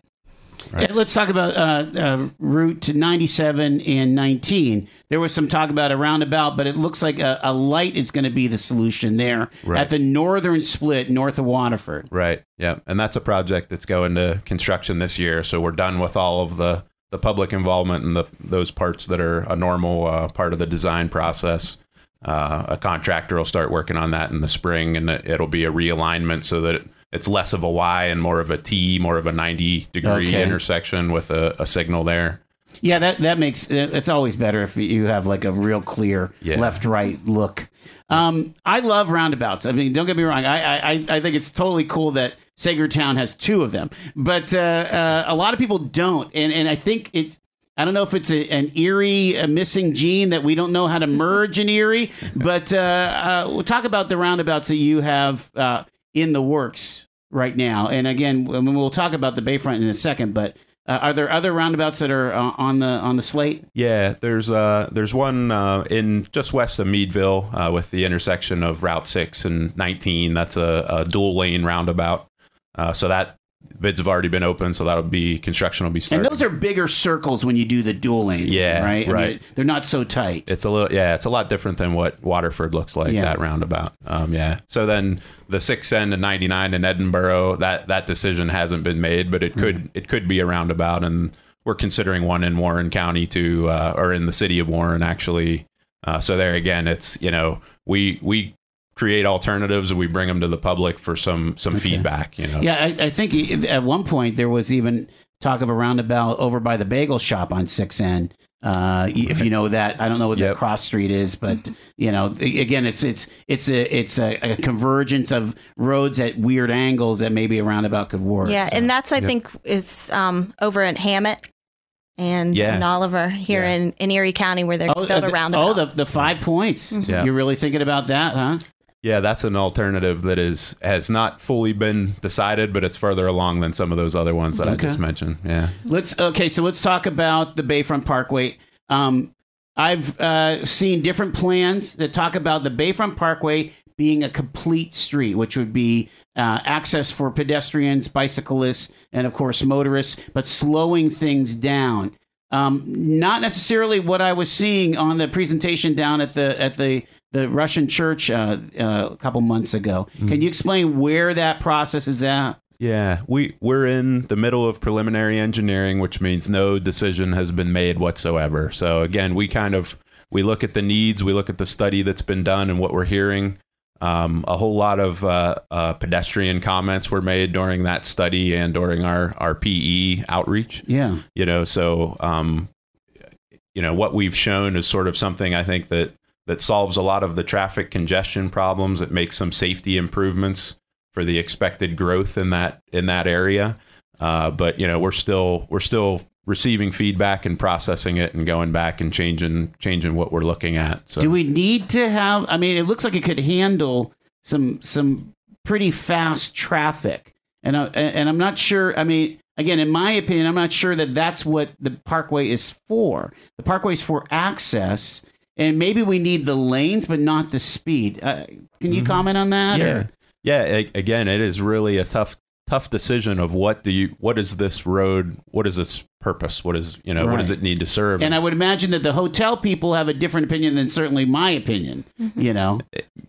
Yeah, let's talk about uh, uh, Route 97 and 19. There was some talk about a roundabout, but it looks like a, a light is going to be the solution there Right. at the northern split north of Waterford. Right. Yeah. And that's a project that's going to construction this year. So we're done with all of the, the public involvement and the those parts that are a normal uh, part of the design process. Uh, a contractor will start working on that in the spring, and it- it'll be a realignment so that it, it's less of a Y and more of a T, more of a 90 degree Okay. intersection with a, a signal there. Yeah, that that makes it's always better if you have like a real clear Yeah. left right look. Um, I love roundabouts. I mean, don't get me wrong. I I, I think it's totally cool that Saegertown has two of them, but uh, uh, a lot of people don't, and and I think it's I don't know if it's a, an Erie a missing gene that we don't know how to merge in Erie, but uh, uh, we'll talk about the roundabouts that you have uh, in the works right now. And again, I mean, we'll talk about the Bayfront in a second, but uh, are there other roundabouts that are uh, on the on the slate? Yeah, there's uh there's one uh, in just west of Meadville uh, with the intersection of Route Six and 19. That's a, a dual lane roundabout. Uh, so that bids have already been open, so that'll be construction will be started. And those are bigger circles when you do the dual lane. Yeah, right. I mean, right. they're not so tight. it's a little yeah, it's a lot different than what Waterford looks like Yeah. that roundabout. Um, yeah. So then the 6N and 99 in Edinboro, that that decision hasn't been made, but it Mm-hmm. could it could be a roundabout, and we're considering one in Warren County to uh, or in the city of Warren actually. Uh, so there again, it's you know we we create alternatives and we bring them to the public for some some feedback. You know. Yeah, I, I think at one point there was even talk of a roundabout over by the bagel shop on Six N. Uh, if you know that, I don't know what the cross street is, but you know, again, it's it's it's a it's a, a convergence of roads at weird angles that maybe a roundabout could work. Yeah, So- and that's I think is um, over at Hamot and Yeah. in Oliver here Yeah. in, in Erie County where they're oh, built uh, a roundabout. oh, the the five points. Yeah. You're really thinking about that, huh? Yeah, that's an alternative that is has not fully been decided, but it's further along than some of those other ones that I just mentioned. Yeah. Let's okay. So let's talk about the Bayfront Parkway. Um, I've uh, seen different plans that talk about the Bayfront Parkway being a complete street, which would be uh, access for pedestrians, bicyclists, and of course motorists, but slowing things down. Um, not necessarily what I was seeing on the presentation down at the at the the Russian church uh, uh, a couple months ago. Can you explain where that process is at? Yeah, we we're in the middle of preliminary engineering, which means no decision has been made whatsoever. So again, we kind of we look at the needs, we look at the study that's been done and what we're hearing. Um, a whole lot of uh, uh, pedestrian comments were made during that study and during our our PE outreach. Yeah. you know so um you know what we've shown is sort of something i think that that solves a lot of the traffic congestion problems it makes some safety improvements for the expected growth in that in that area uh, but you know we're still we're still receiving feedback and processing it and going back and changing changing what we're looking at so Do we need to have? I mean, it looks like it could handle some some pretty fast traffic, and I, and I'm not sure. I mean, again, in my opinion, I'm not sure that that's what the parkway is for. The parkway is for access, and maybe we need the lanes, but not the speed. Uh, can you comment on that? yeah or- yeah a- again it is really a tough tough decision of what do you what is this road what is its purpose what is you know what does it need to serve And I would imagine that the hotel people have a different opinion than certainly my opinion. You know,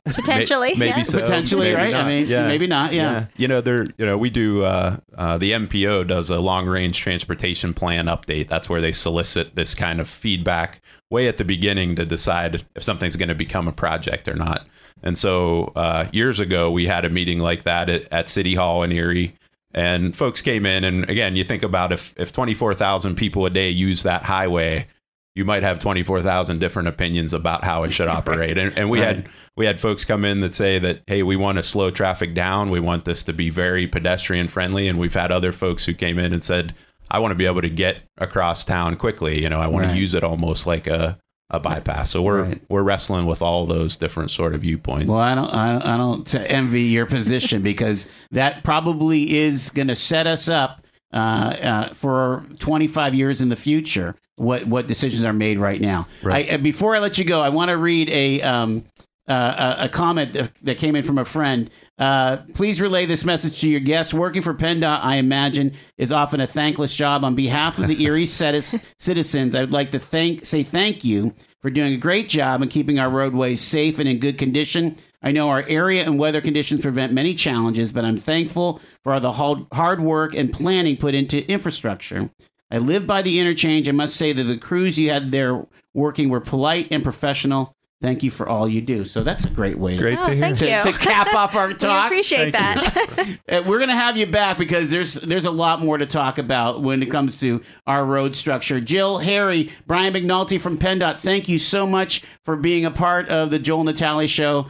Potentially, May- maybe yeah. so, Potentially, maybe right? I not. mean, maybe not, yeah. You know, there. You know, we do. Uh, uh, the MPO does a long range transportation plan update. That's where they solicit this kind of feedback way at the beginning to decide if something's going to become a project or not. And so uh, years ago, we had a meeting like that at, at City Hall in Erie. And folks came in, and again, you think about if if twenty four thousand people a day use that highway, you might have 24,000 different opinions about how it should operate. And, and we Right. had we had folks come in that say that hey, we want to slow traffic down. We want this to be very pedestrian friendly. And we've had other folks who came in and said, I want to be able to get across town quickly. You know, I want Right. to use it almost like a a bypass. So we're Right. we're wrestling with all those different sort of viewpoints. Well, I don't, I don't, I don't envy your position because that probably is going to set us up uh, uh, for 25 years in the future. What what decisions are made right now? Right. I, uh, before I let you go, I want to read a um, uh, a a comment that came in from a friend. Uh, please relay this message to your guests. Working for PennDOT, I imagine, is often a thankless job. On behalf of the Erie citizens, I would like to thank say thank you for doing a great job in keeping our roadways safe and in good condition. I know our area and weather conditions prevent many challenges, but I'm thankful for all the hard work and planning put into infrastructure. I live by the interchange. I must say that the crews you had there working were polite and professional. Thank you for all you do. So that's a great way to, Great Oh, to hear. thank to, you. to cap off our talk. we appreciate Thank that. Uh, we're going to have you back because there's there's a lot more to talk about when it comes to our road structure. Jill, Harry, Brian McNulty from PennDOT, thank you so much for being a part of the Joel Natali Show.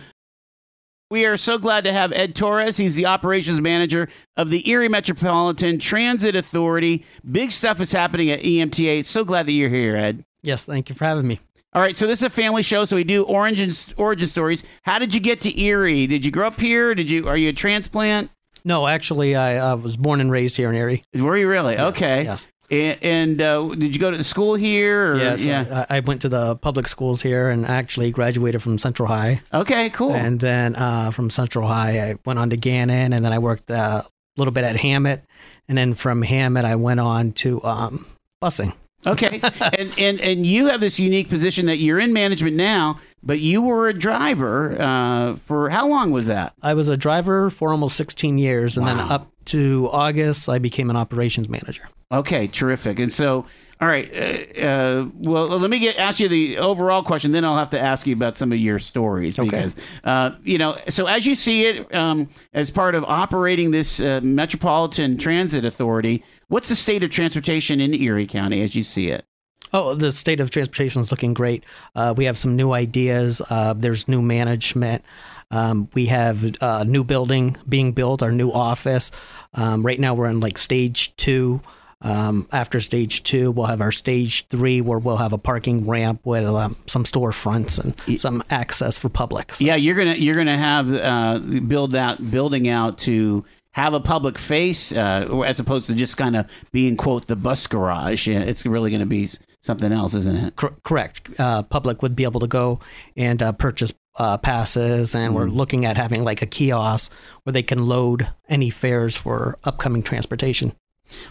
We are so glad to have Ed Torres. He's the operations manager of the Erie Metropolitan Transit Authority. Big stuff is happening at EMTA. So glad that you're here, Ed. Yes, thank you for having me. All right, so this is a family show, so we do origin origin stories. How did you get to Erie? Did you grow up here? Did you are you a transplant? No, actually, I uh, was born and raised here in Erie. Were you really? okay. yes. And, and uh, did you go to school here? Or, Yes, Yeah. I, I went to the public schools here and actually graduated from Central High. okay. Cool. And then uh, from Central High, I went on to Gannon, and then I worked uh, a little bit at Hamot, and then from Hamot, I went on to um, busing. Okay, and and and you have this unique position that you're in management now, but you were a driver uh, for how long was that? I was a driver for almost 16 years, and then up to August, I became an operations manager. Okay, terrific. And so, all right, uh, uh, well, let me get ask you the overall question, then I'll have to ask you about some of your stories Okay. because uh, you know. So as you see it, um, as part of operating this uh, Metropolitan Transit Authority, what's the state of transportation in Erie County as you see it? Oh, the state of transportation is looking great. Uh, we have some new ideas. Uh, there's new management. Um, we have a new building being built, our new office. Um, right now, we're in like stage two. Um, after stage two, we'll have our stage three, where we'll have a parking ramp with um, some storefronts and some access for public. So- Yeah, you're gonna you're gonna have uh, build that building out to have a public face uh, as opposed to just kind of being quote the bus garage. Yeah, It's really going to be something else, isn't it? Cor- correct. Uh, public would be able to go and uh, purchase uh, passes, and we're looking at having like a kiosk where they can load any fares for upcoming transportation.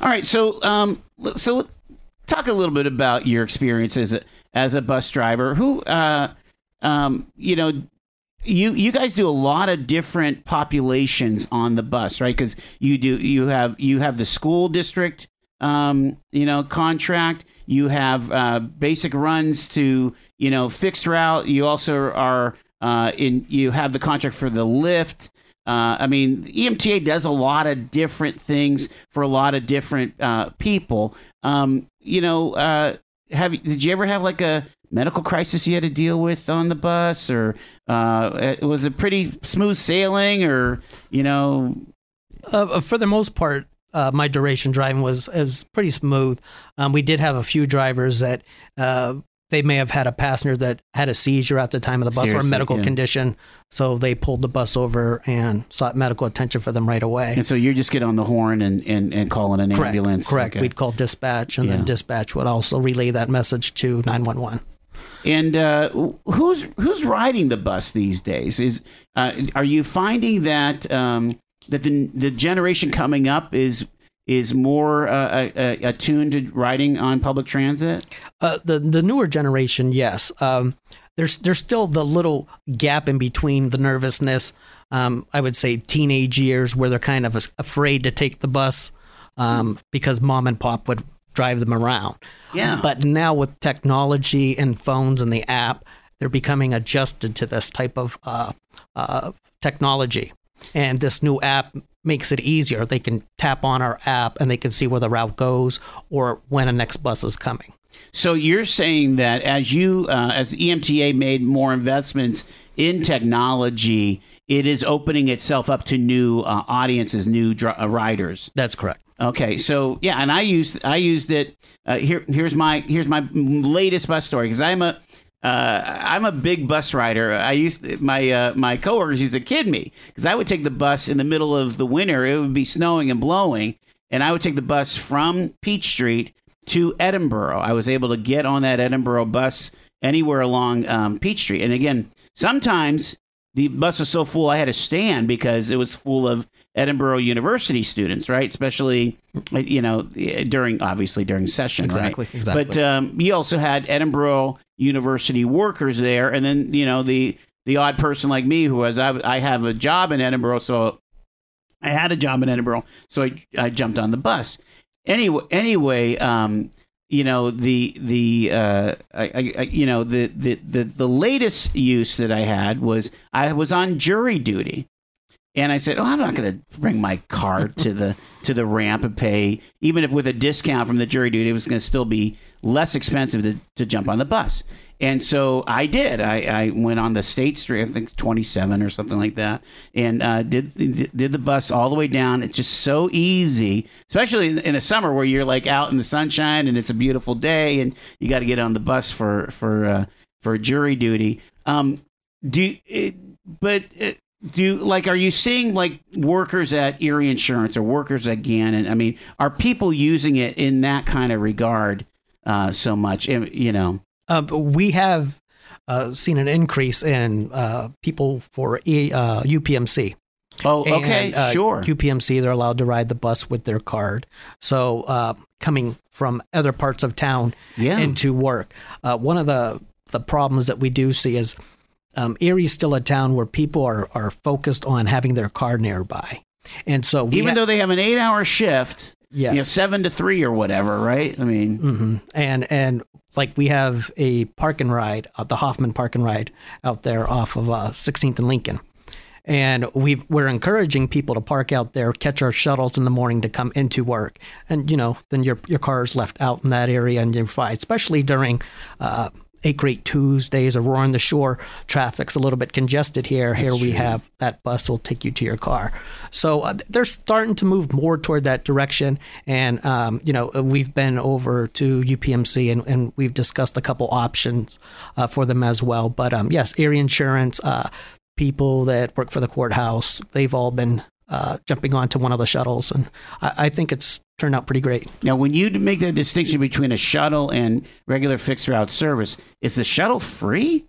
All right, so um, so talk a little bit about your experience as a as a bus driver. Who, uh, um, you know, you you guys do a lot of different populations on the bus, right? Because you do you have you have the school district, um, you know, contract. You have uh, basic runs to you know fixed route. You also are uh, in you have the contract for the lift. Uh, I mean, EMTA does a lot of different things for a lot of different uh, people. Um, you know, uh, have did you ever have like a medical crisis you had to deal with on the bus, or uh, it- was it pretty smooth sailing, or you know? Uh, for the most part, uh, my duration driving was was pretty smooth. Um, we did have a few drivers that uh, they may have had a passenger that had a seizure at the time of the bus or a medical yeah. condition, so they pulled the bus over and sought medical attention for them right away. And so you just get on the horn and and, and call in an Correct. ambulance. Correct. Okay. We'd call dispatch, and Yeah. then dispatch would also relay that message to nine one one. And uh, who's who's riding the bus these days? Is uh, are you finding that um, that the the generation coming up is is more uh, uh, attuned to riding on public transit? Uh, the the newer generation, yes. Um, there's there's still the little gap in between the nervousness. Um, I would say teenage years where they're kind of afraid to take the bus um, because mom and pop would drive them around. Yeah. But now with technology and phones and the app, they're becoming adjusted to this type of uh, uh, technology. And this new app makes it easier. They can tap on our app and they can see where the route goes or when a next bus is coming. So you're saying that as you uh, as EMTA made more investments in technology, it is opening itself up to new uh, audiences, new dr- uh, riders. That's correct. Okay, so yeah, and I used I used it. Uh, here, here's my here's my latest bus story because I'm a uh, I'm a big bus rider. I used my uh, my coworkers used to kid me because I would take the bus in the middle of the winter. It would be snowing and blowing, and I would take the bus from Peach Street to Edinboro. I was able to get on that Edinboro bus anywhere along um, Peach Street, and again, sometimes the bus was so full I had to stand because it was full of Edinboro University students, right? Especially, you know, during obviously during session, Exactly, right? exactly. But um, you also had Edinboro University workers there, and then you know the the odd person like me who has I, I have a job in Edinboro, so I had a job in Edinboro, so I, I jumped on the bus. Anyway, anyway, um, you know the the uh, I, I, I- you know the, the the the latest use that I had was I was on jury duty, And I said, "Oh, I'm not going to bring my car to the to the ramp and pay, even if with a discount from the jury duty, it was going to still be less expensive to, to jump on the bus." And so I did. I, I went on the State Street, I think it's 27 or something like that, and uh, did did the bus all the way down. It's just so easy, especially in, in the summer where you're like out in the sunshine and it's a beautiful day, and you got to get on the bus for for uh, for jury duty. Um, do it, but uh, do like are you seeing like workers at Erie Insurance or workers at Gannon? I mean, are people using it in that kind of regard uh, so much? You know. Um, we have uh, seen an increase in uh, people for e, uh, UPMC. Oh, okay, And, uh, sure. UPMC, they're allowed to ride the bus with their card. So uh, coming from other parts of town Yeah. into work. Uh, one of the, the problems that we do see is um, Erie's still a town where people are, are focused on having their car nearby. And so we Even ha- though they have an eight-hour shift, Yes. you know, seven to three or whatever, right? I mean, hmm And and like we have a park and ride, uh, the Hoffman Park and Ride out there off of uh, 16th and Lincoln. And we we're encouraging people to park out there, catch our shuttles in the morning to come into work, and you know then your your car is left out in that area and you're fine. Especially during uh, eight great Tuesdays or Roar on the Shore, traffic's a little bit congested here. here we have that bus will take you to your car. So uh, they're starting to move more toward that direction. And, um, you know, we've been over to UPMC and, and we've discussed a couple options uh, for them as well. But um, yes, Erie Insurance, uh, people that work for the courthouse, they've all been uh, jumping onto one of the shuttles. And I, I think it's turned out pretty great. now when you make that distinction between a shuttle and regular fixed route service, is the shuttle free?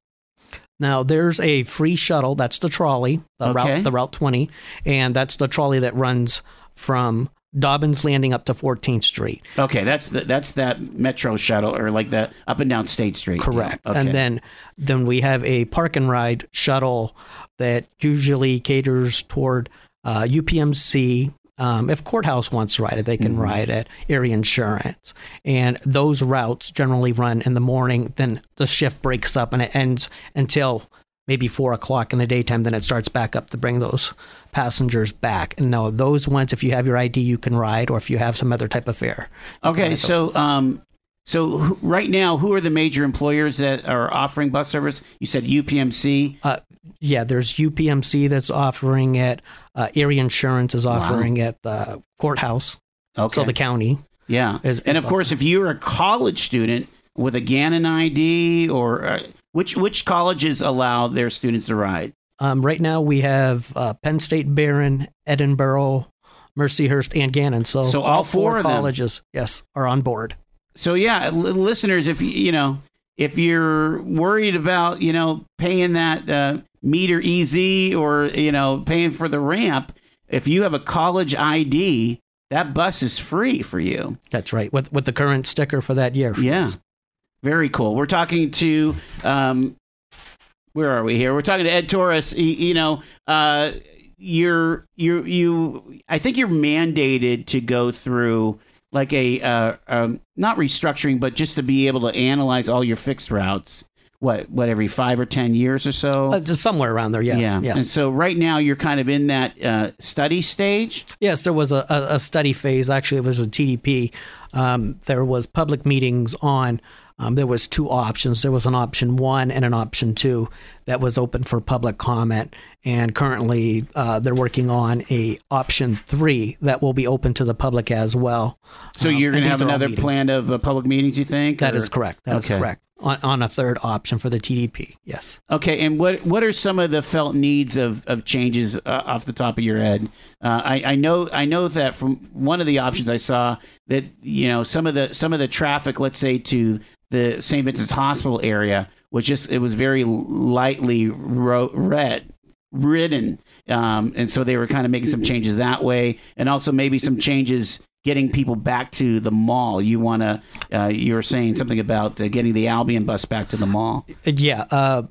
Now there's a free shuttle. That's the trolley, the Okay. route, the Route 20, and that's the trolley that runs from Dobbins Landing up to 14th Street. Okay, that's the, that's that metro shuttle or like that up and down State Street. Correct. Okay. And then then we have a park and ride shuttle that usually caters toward uh, UPMC. Um, if courthouse wants to ride it, they can Mm-hmm. ride it. Erie Insurance, and those routes generally run in the morning. Then the shift breaks up and it ends until maybe four o'clock in the daytime. Then it starts back up to bring those passengers back. And no, those ones, if you have your ID, you can ride, or if you have some other type of fare. Okay, so um, so right now, who are the major employers that are offering bus service? You said UPMC. Uh, yeah, there's UPMC that's offering it. Uh, Erie Insurance is offering it. The courthouse, Okay. so the county. yeah, is- and is of course, if you're a college student with a Gannon ID, or uh, which which colleges allow their students to ride? Um, right now, we have uh, Penn State, Behrend, Edinboro, Mercyhurst, and Gannon. So, So all four of them. colleges, yes, are on board. So yeah, l- listeners, if you you know if you're worried about you know paying that uh, meter easy or you know paying for the ramp, if you have a college ID, that bus is free for you. That's right. With with the current sticker for that year. Yeah. Very cool. We're talking to um, where are we here? We're talking to Ed Torres. Y- You know, uh, you're you you. I think you're mandated to go through like a uh, um, not restructuring, but just to be able to analyze all your fixed routes. What what every five or ten years or so? Uh, just somewhere around there. Yes. yeah. Yes. And so right now you're kind of in that uh, study stage. Yes, there was a, a, a study phase. Actually, it was a TDP. Um, there was public meetings on. Um, there was two options. There was an option one and an option two that was open for public comment. And currently, uh, they're working on a option three that will be open to the public as well. So Um, you're going to have another plan of uh, public meetings. You think That or- is correct. That is Okay. correct. On, on a third option for the TDP. Yes. Okay, and what what are some of the felt needs of, of changes uh, off the top of your head? Uh, I, I know I know that from one of the options I saw that you know some of the some of the traffic, let's say to the St. Vincent's Hospital area, was just it was very lightly ro- red ridden, um, and so they were kind of making some changes that way, and also maybe some changes getting people back to the mall. You want to uh, you were saying something about uh, getting the Albion bus back to the mall. Yeah. Uh,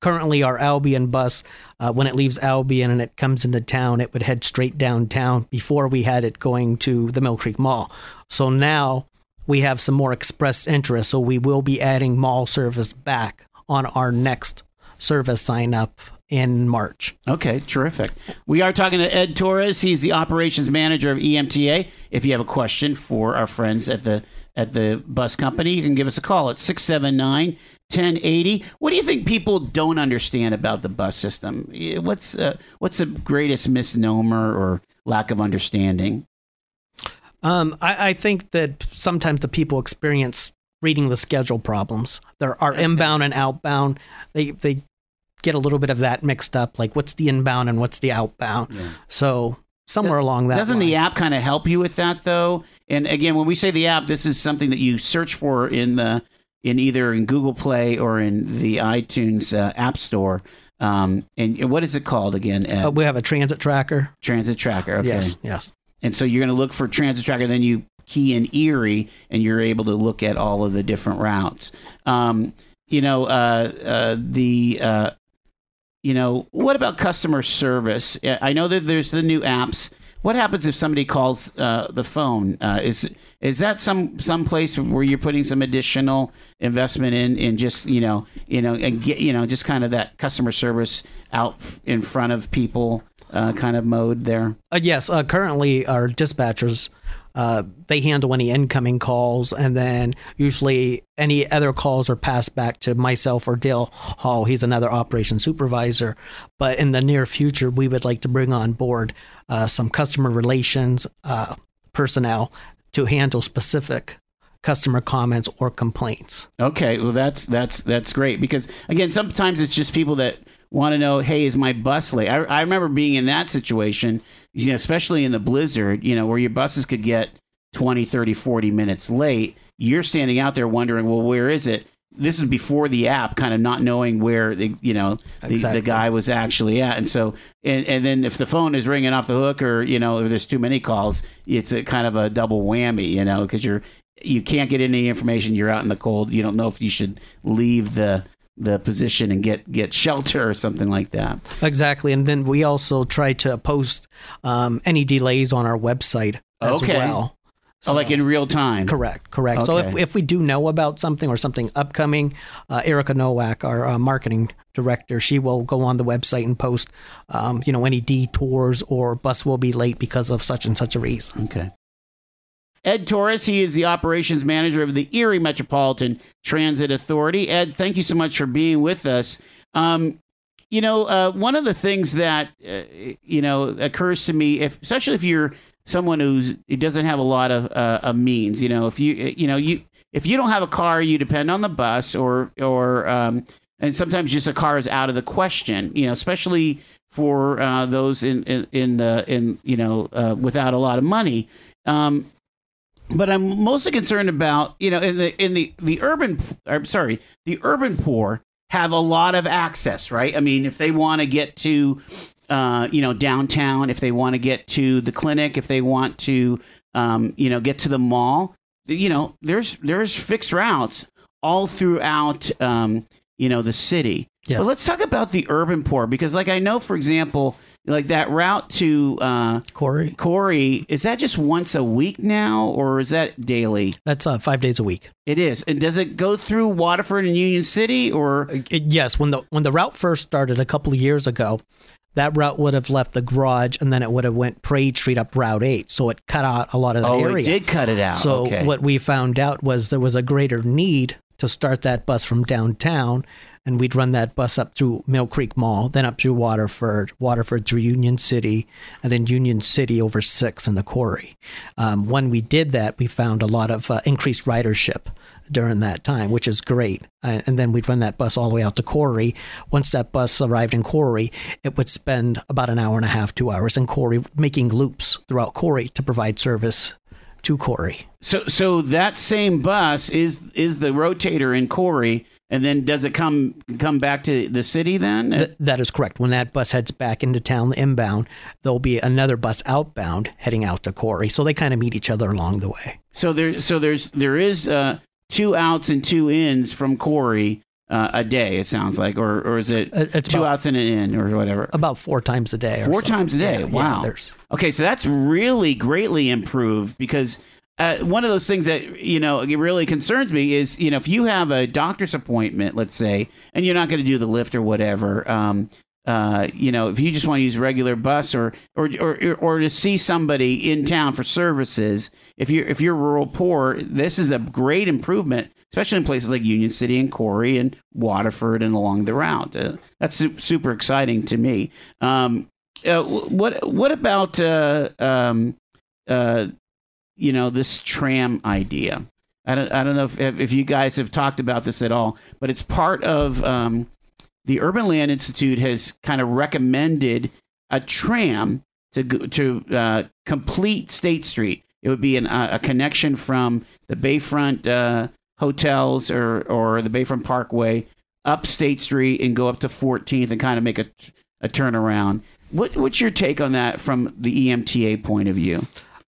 currently, our Albion bus, uh, when it leaves Albion and it comes into town, it would head straight downtown before we had it going to the Millcreek Mall. So now we have some more expressed interest. So we will be adding mall service back on our next service sign up in March. Okay, terrific. We are talking to Ed Torres. He's the operations manager of EMTA. If you have a question for our friends at the at the bus company, you can give us a call at 679 1080. What do you think people don't understand about the bus system? Eh, What's uh, what's the greatest misnomer or lack of understanding? Um, I, I think that sometimes the people experience reading the schedule problems. There are inbound and outbound. They they get a little bit of that mixed up. Like what's the inbound and what's the outbound. So somewhere along that. Doesn't line. the app kind of help you with that though? And again, when we say the app, this is something that you search for in the in either in Google Play or in the iTunes uh, App Store. Um, and what is it called again? Uh, we have a transit tracker. transit Tracker. Okay. Yes, yes. And so you're going to look for Transit Tracker, then you key in Erie, and you're able to look at all of the different routes. Um, you know, uh, uh, the uh, you know, what about customer service? I know that there's the new apps. What happens if somebody calls uh, the phone? Uh, is is that some some place where you're putting some additional investment in in just you know you know and get you know just kind of that customer service out in front of people uh, kind of mode there? Uh, yes, uh, currently our dispatchers uh, they handle any incoming calls, and then usually any other calls are passed back to myself or Dale Hall. He's another operations supervisor. But in the near future, we would like to bring on board uh, some customer relations uh, personnel to handle specific customer comments or complaints. Okay, well that's that's that's great because again, sometimes it's just people that want to know, hey, is my bus late? I, I remember being in that situation, you know, especially in the blizzard, you know, where your buses could get 20, 30, 40 minutes late. You're standing out there wondering, well, where is it? This is before the app, kind of not knowing where the you know the, Exactly. the guy was actually at, and so and, and then if the phone is ringing off the hook, or you know if there's too many calls, it's a kind of a double whammy, you know, because you're you can't get any information. You're out in the cold. You don't know if you should leave the the position and get get shelter or something like that. Exactly. And then we also try to post um, any delays on our website as Okay. well. oh, like in real time. Correct, correct. So if, if we do know about something or something upcoming, uh, Erica Nowak, our uh, marketing director, she will go on the website and post, um, you know, any detours or bus will be late because of such and such a reason. Okay. Ed Torres, he is the operations manager of the Erie Metropolitan Transit Authority. Ed, thank you so much for being with us. Um, you know, uh, one of the things that uh, you know occurs to me, if especially if you're someone who's who doesn't have a lot of, uh, means, you know, if you you know you if you don't have a car, you depend on the bus or or um, and sometimes just a car is out of the question. You know, especially for uh, those in in in, uh, in you know uh, without a lot of money. Um, but I'm mostly concerned about you know in the in the the urban I'm sorry the urban poor have a lot of access right I mean if they want to get to uh, you know downtown if they want to get to the clinic if they want to um, you know get to the mall you know there's there's fixed routes all throughout um, you know the city Yes. but let's talk about the urban poor because like I know for example like that route to uh, Corry, Corry, is that just once a week now, or is that daily? that's uh, five days a week. It is. And does it go through Waterford and Union City, or Uh, yes, when the when the route first started a couple of years ago, that route would have left the garage and then it would have went Parade Street up Route Eight, so it cut out a lot of that oh, area. it did cut it out? So okay. what we found out was there was a greater need to start that bus from downtown, and we'd run that bus up through Millcreek Mall, then up through Waterford, Waterford through Union City, and then Union City over Six in the quarry. Um, when we did that, we found a lot of uh, increased ridership during that time, which is great. Uh, and then we'd run that bus all the way out to Corry. Once that bus arrived in Corry, it would spend about an hour and a half, two hours in Corry, making loops throughout Corry to provide service to Corry. So, so that same bus is is the rotator in Corry, and then does it come come back to the city then? Th- that is correct. When that bus heads back into town inbound, there'll be another bus outbound heading out to Corry. So they kind of meet each other along the way. so there, so there's there is uh, two outs and two ins from Corry uh, a day. It sounds like, or or is it Uh, it's two about- outs and an in, or whatever? About four times a day. Four so. times a day. Yeah, yeah, wow. there's Okay, so that's really greatly improved because uh, one of those things that you know really concerns me is you know if you have a doctor's appointment, let's say, and you're not going to do the lift or whatever, um, uh, you know, if you just want to use regular bus or, or or or to see somebody in town for services, if you're if you're rural poor, this is a great improvement, especially in places like Union City and Corry and Waterford and along the route. Uh, that's su- super exciting to me. Um, uh, what what about uh, um, uh, you know this tram idea? I don't I don't know if if you guys have talked about this at all, but it's part of um, the Urban Land Institute has kind of recommended a tram to to uh, complete State Street. It would be an, uh, a connection from the Bayfront uh, hotels or or the Bayfront Parkway up State Street and go up to 14th and kind of make a a turnaround. What what's your take on that from the EMTA point of view?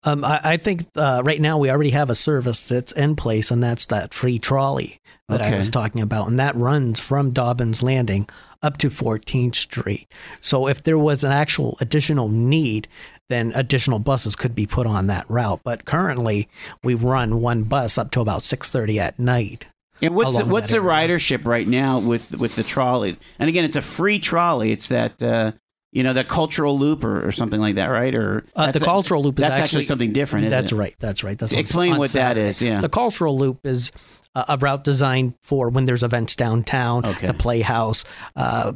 Um, I, I think uh, right now we already have a service that's in place, and that's that free trolley that I was talking about, and that runs from Dobbins Landing up to 14th Street. So if there was an actual additional need, then additional buses could be put on that route. But currently, we run one bus up to about 6:30 at night. And what's the, what's the area. ridership right now with with the trolley? And again, it's a free trolley. It's that uh, you know that cultural loop or, or something like that, right? Or Uh, the cultural loop is that's actually, something different. isn't That's it? right. That's right. That's Explain on what that is, yeah. The cultural loop is a, a route designed for when there's events downtown, Okay. the Playhouse, uh,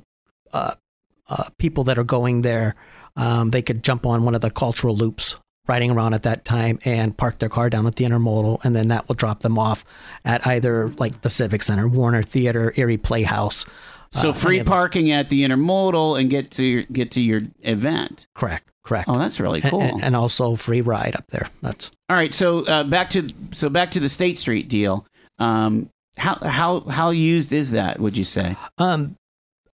uh, uh, people that are going there. Um, they could jump on one of the cultural loops riding around at that time and park their car down at the intermodal, and then that will drop them off at either like the Civic Center, Warner Theater, Erie Playhouse. So uh, free any of those. parking at the intermodal and get to your, get to your event. Correct. Correct. Oh, that's really cool. and, and also free ride up there. That's All right, so uh, back to so back to the State Street deal. Um, how how how used is that? Would you say? Um,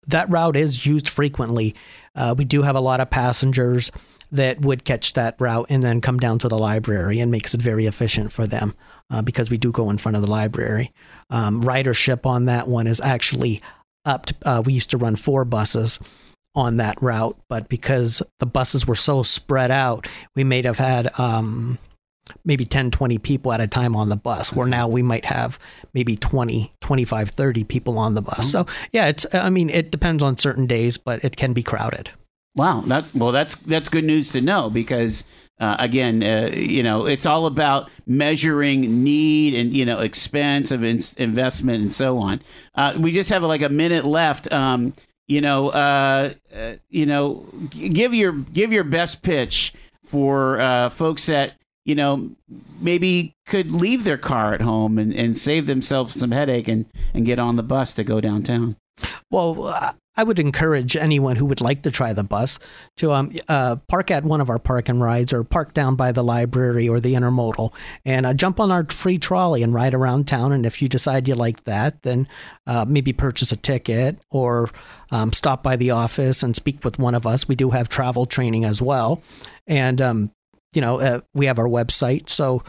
that route is used frequently. Uh, we do have a lot of passengers that would catch that route and then come down to the library and makes it very efficient for them uh, because we do go in front of the library. Um, ridership on that one is actually up. To, uh, we used to run four buses on that route, but because the buses were so spread out, we may have had um, maybe 10, 20 people at a time on the bus, where now we might have maybe 20, 25, 30 people on the bus. So, yeah, it's, I mean, it depends on certain days, but it can be crowded. Wow, that's well, that's that's good news to know because uh, again, uh, you know, it's all about measuring need and you know expense of in- investment and so on. Uh, we just have like a minute left. Um, you know, uh, uh, you know, give your give your best pitch for uh, folks that you know maybe could leave their car at home and, and save themselves some headache and and get on the bus to go downtown. Well, I would encourage anyone who would like to try the bus to um, uh, park at one of our park and rides or park down by the library or the intermodal and uh, jump on our free trolley and ride around town. And if you decide you like that, then uh, maybe purchase a ticket or um, stop by the office and speak with one of us. We do have travel training as well. And, um, you know, uh, we have our website. So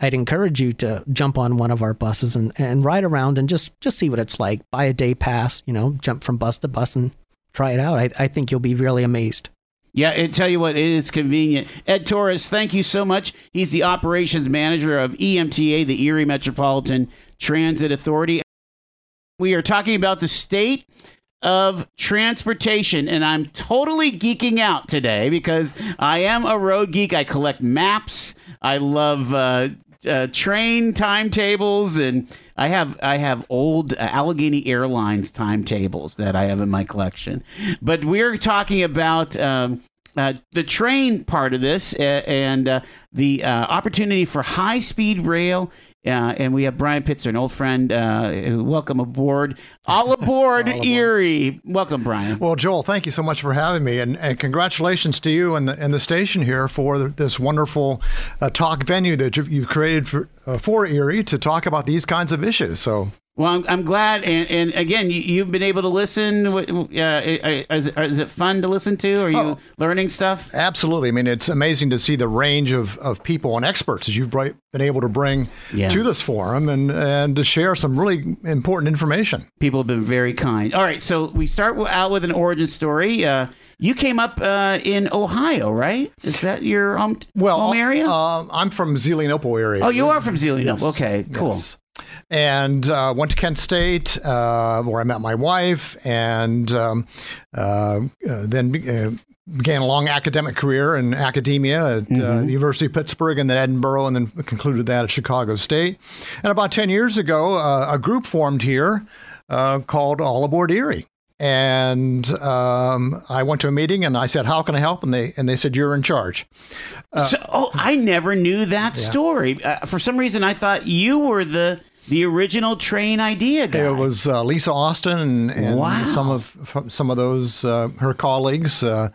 I'd encourage you to jump on one of our buses and, and ride around and just, just see what it's like. Buy a day pass, you know, jump from bus to bus and try it out. I, I think you'll be really amazed. Yeah, I tell you what, it is convenient. Ed Torres, thank you so much. He's the operations manager of EMTA, the Erie Metropolitan Transit Authority. We are talking about the state of transportation, and I'm totally geeking out today because I am a road geek. I collect maps. I love uh, uh, train timetables, and I have I have old Allegheny Airlines timetables that I have in my collection. But we're talking about. Um, uh, the train part of this uh, and uh, the uh, opportunity for high speed rail. Uh, and we have Brian Pitzer, an old friend. Uh, welcome aboard. All aboard, Erie. Welcome, Brian. Well, Joel, thank you so much for having me, and, and congratulations to you and the, and the station here for the, this wonderful uh, talk venue that you've, you've created for, uh, for Erie to talk about these kinds of issues. So, Well, I'm, I'm glad. And, and again, you, you've been able to listen. Uh, is, it- is it fun to listen to? Are you Oh. learning stuff? absolutely. I mean, it's amazing to see the range of, of people and experts that you've been able to bring Yeah. to this forum and, and to share some really important information. People have been very kind. All right, so we start out with an origin story. Uh, you came up uh, in Ohio, right? Is that your home, Well, home area? Uh, I'm from Zelienople area. oh, you are from Zelienople. Yes. Okay, cool. Yes. And uh, went to Kent State, uh, where I met my wife, and um, uh, uh, then uh, began a long academic career in academia at uh, the University of Pittsburgh and then Edinboro, and then concluded that at Chicago State. And about 10 years ago, uh, a group formed here uh, called All Aboard Erie. And um, I went to a meeting and I said, "How can I help?" And they and they said, "You're in charge." so, oh, I never knew that story. Uh, for some reason, I thought you were the the original train idea guy. It was uh, Lisa Austin and, and Wow. some of some of those uh, her colleagues. Uh,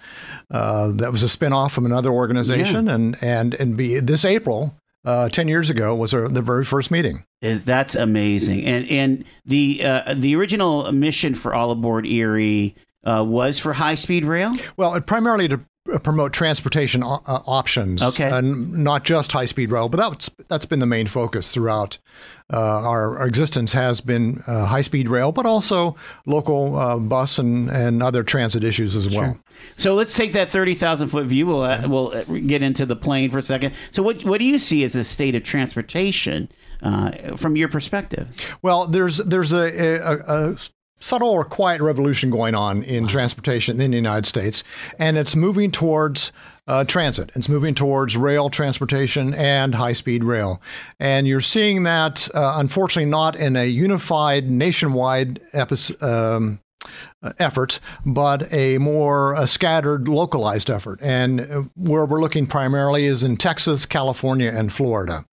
uh, that was a spinoff from another organization, and and and be this April, uh, ten years ago, was our, the very first meeting. Is that's amazing, and and the uh, the original mission for All Aboard Erie uh, was for high speed rail. Well, primarily to promote transportation o- uh, options, Okay. and not just high speed rail, but that's that's been the main focus throughout uh, our, our existence has been uh, high speed rail, but also local uh, bus and and other transit issues as well. So let's take that thirty thousand foot view. We'll uh, we'll uh, get into the plane for a second. So what what do you see as the state of transportation uh, from your perspective? Well, there's there's a, a, a subtle or quiet revolution going on in transportation in the United States, and it's moving towards uh, transit. It's moving towards rail transportation and high speed rail, and you're seeing that uh, unfortunately not in a unified nationwide episode. Um, uh, effort, but a more uh, scattered, localized effort. And where we're looking primarily is in Texas, California, and Florida.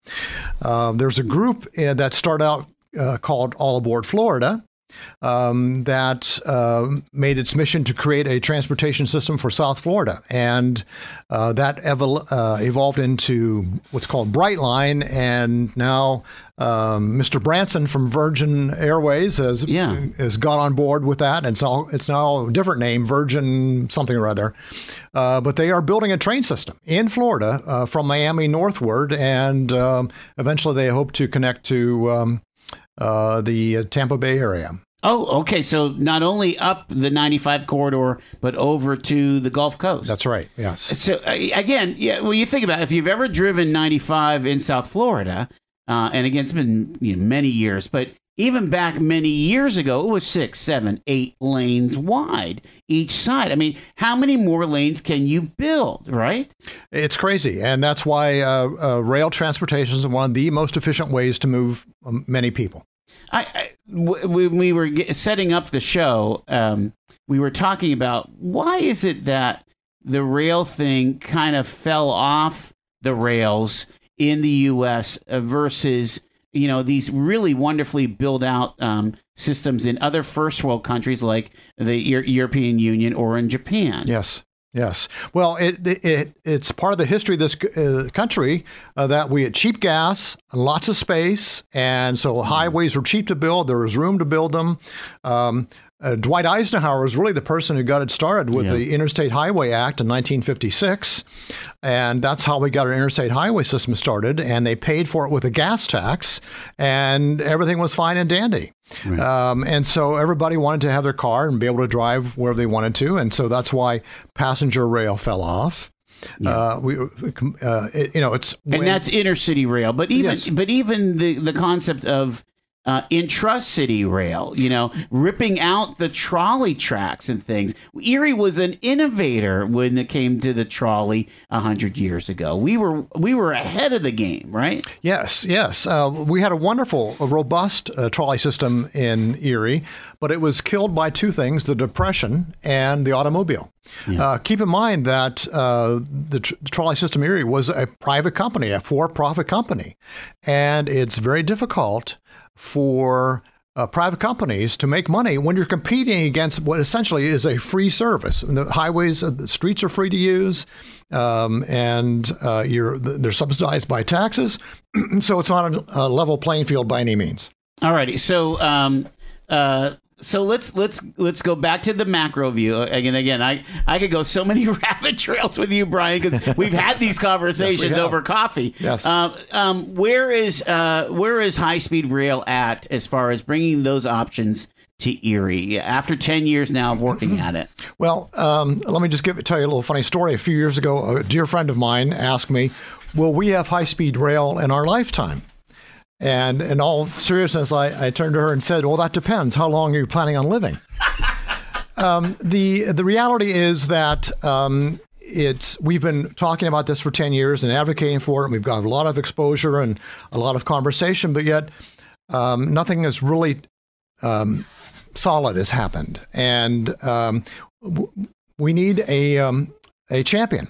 Uh, there's a group uh, that started out uh, called All Aboard Florida. Um, that uh, made its mission to create a transportation system for South Florida, and uh, that evol- uh, evolved into what's called Brightline, and now um, Mr. Branson from Virgin Airways has Yeah. has got on board with that, and it's all it's now a different name, Virgin something or other. Uh, but they are building a train system in Florida uh, from Miami northward, and um, eventually they hope to connect to um, uh, the Tampa Bay area. Oh, okay. So not only up the ninety five corridor, but over to the Gulf Coast. That's right. Yes. So uh, again, yeah. Well, you think about it, if you've ever driven 95 in South Florida, uh, and again, it's been you know, many years, but even back many years ago, it was six, seven, eight lanes wide each side. I mean, how many more lanes can you build, right? It's crazy, and that's why uh, uh, rail transportation is one of the most efficient ways to move um, many people. I, when we were setting up the show, um, we were talking about why is it that the rail thing kind of fell off the rails in the U.S. uh, versus you know these really wonderfully built out um, systems in other first world countries like the Eu- European Union or in Japan. Yes. Yes. Well, it, it, it it's part of the history of this uh, country uh, that we had cheap gas, lots of space, and so highways were cheap to build. There was room to build them. Um, uh, Dwight Eisenhower was really the person who got it started with Yeah. the Interstate Highway Act in 1956, and that's how we got our interstate highway system started. And they paid for it with a gas tax, and everything was fine and dandy. Um, and so everybody wanted to have their car and be able to drive wherever they wanted to, and so that's why passenger rail fell off. Uh, we, uh, it, you know, it's and when- that's intercity rail. But even Yes. but even the the concept of uh, intracity rail, you know, ripping out the trolley tracks and things. Erie was an innovator when it came to the trolley a hundred years ago. We were we were ahead of the game, right? Yes, yes. Uh, we had a wonderful, a robust uh, trolley system in Erie, but it was killed by two things the Depression and the automobile. Uh, keep in mind that uh, the tr- trolley system Erie was a private company, a for profit company. And it's very difficult for uh, private companies to make money when you're competing against what essentially is a free service. And the highways, uh, the streets are free to use, um, and uh, they're subsidized by taxes, so it's not a, level playing field by any means. Alrighty, so um, uh, so let's let's let's go back to the macro view again. Again, I I could go so many rabbit trails with you, Brian, because we've had these conversations have. over coffee. Yes. Um, um, where is uh, where is high speed rail at as far as bringing those options to Erie after ten years now of working at it? Well, um, let me just give tell you a little funny story. A few years ago, a dear friend of mine asked me, "Will we have high speed rail in our lifetime?" And in all seriousness, I, I turned to her and said, "Well, that depends. How long are you planning on living?" um, the The reality is that um, it's we've been talking about this for 10 years and advocating for it and we've got a lot of exposure and a lot of conversation but yet um, nothing is really um, solid has happened and um, w- we need a um, a champion,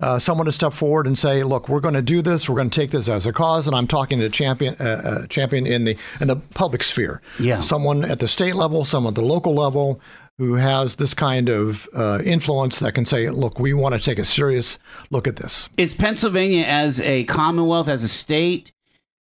uh, someone to step forward and say, "Look, we're going to do this. We're going to take this as a cause." And I'm talking to a champion, uh, champion in the in the public sphere. Yeah, someone at the state level, someone at the local level, who has this kind of uh, influence that can say, look, we want to take a serious look at this. Is Pennsylvania as a commonwealth, as a state,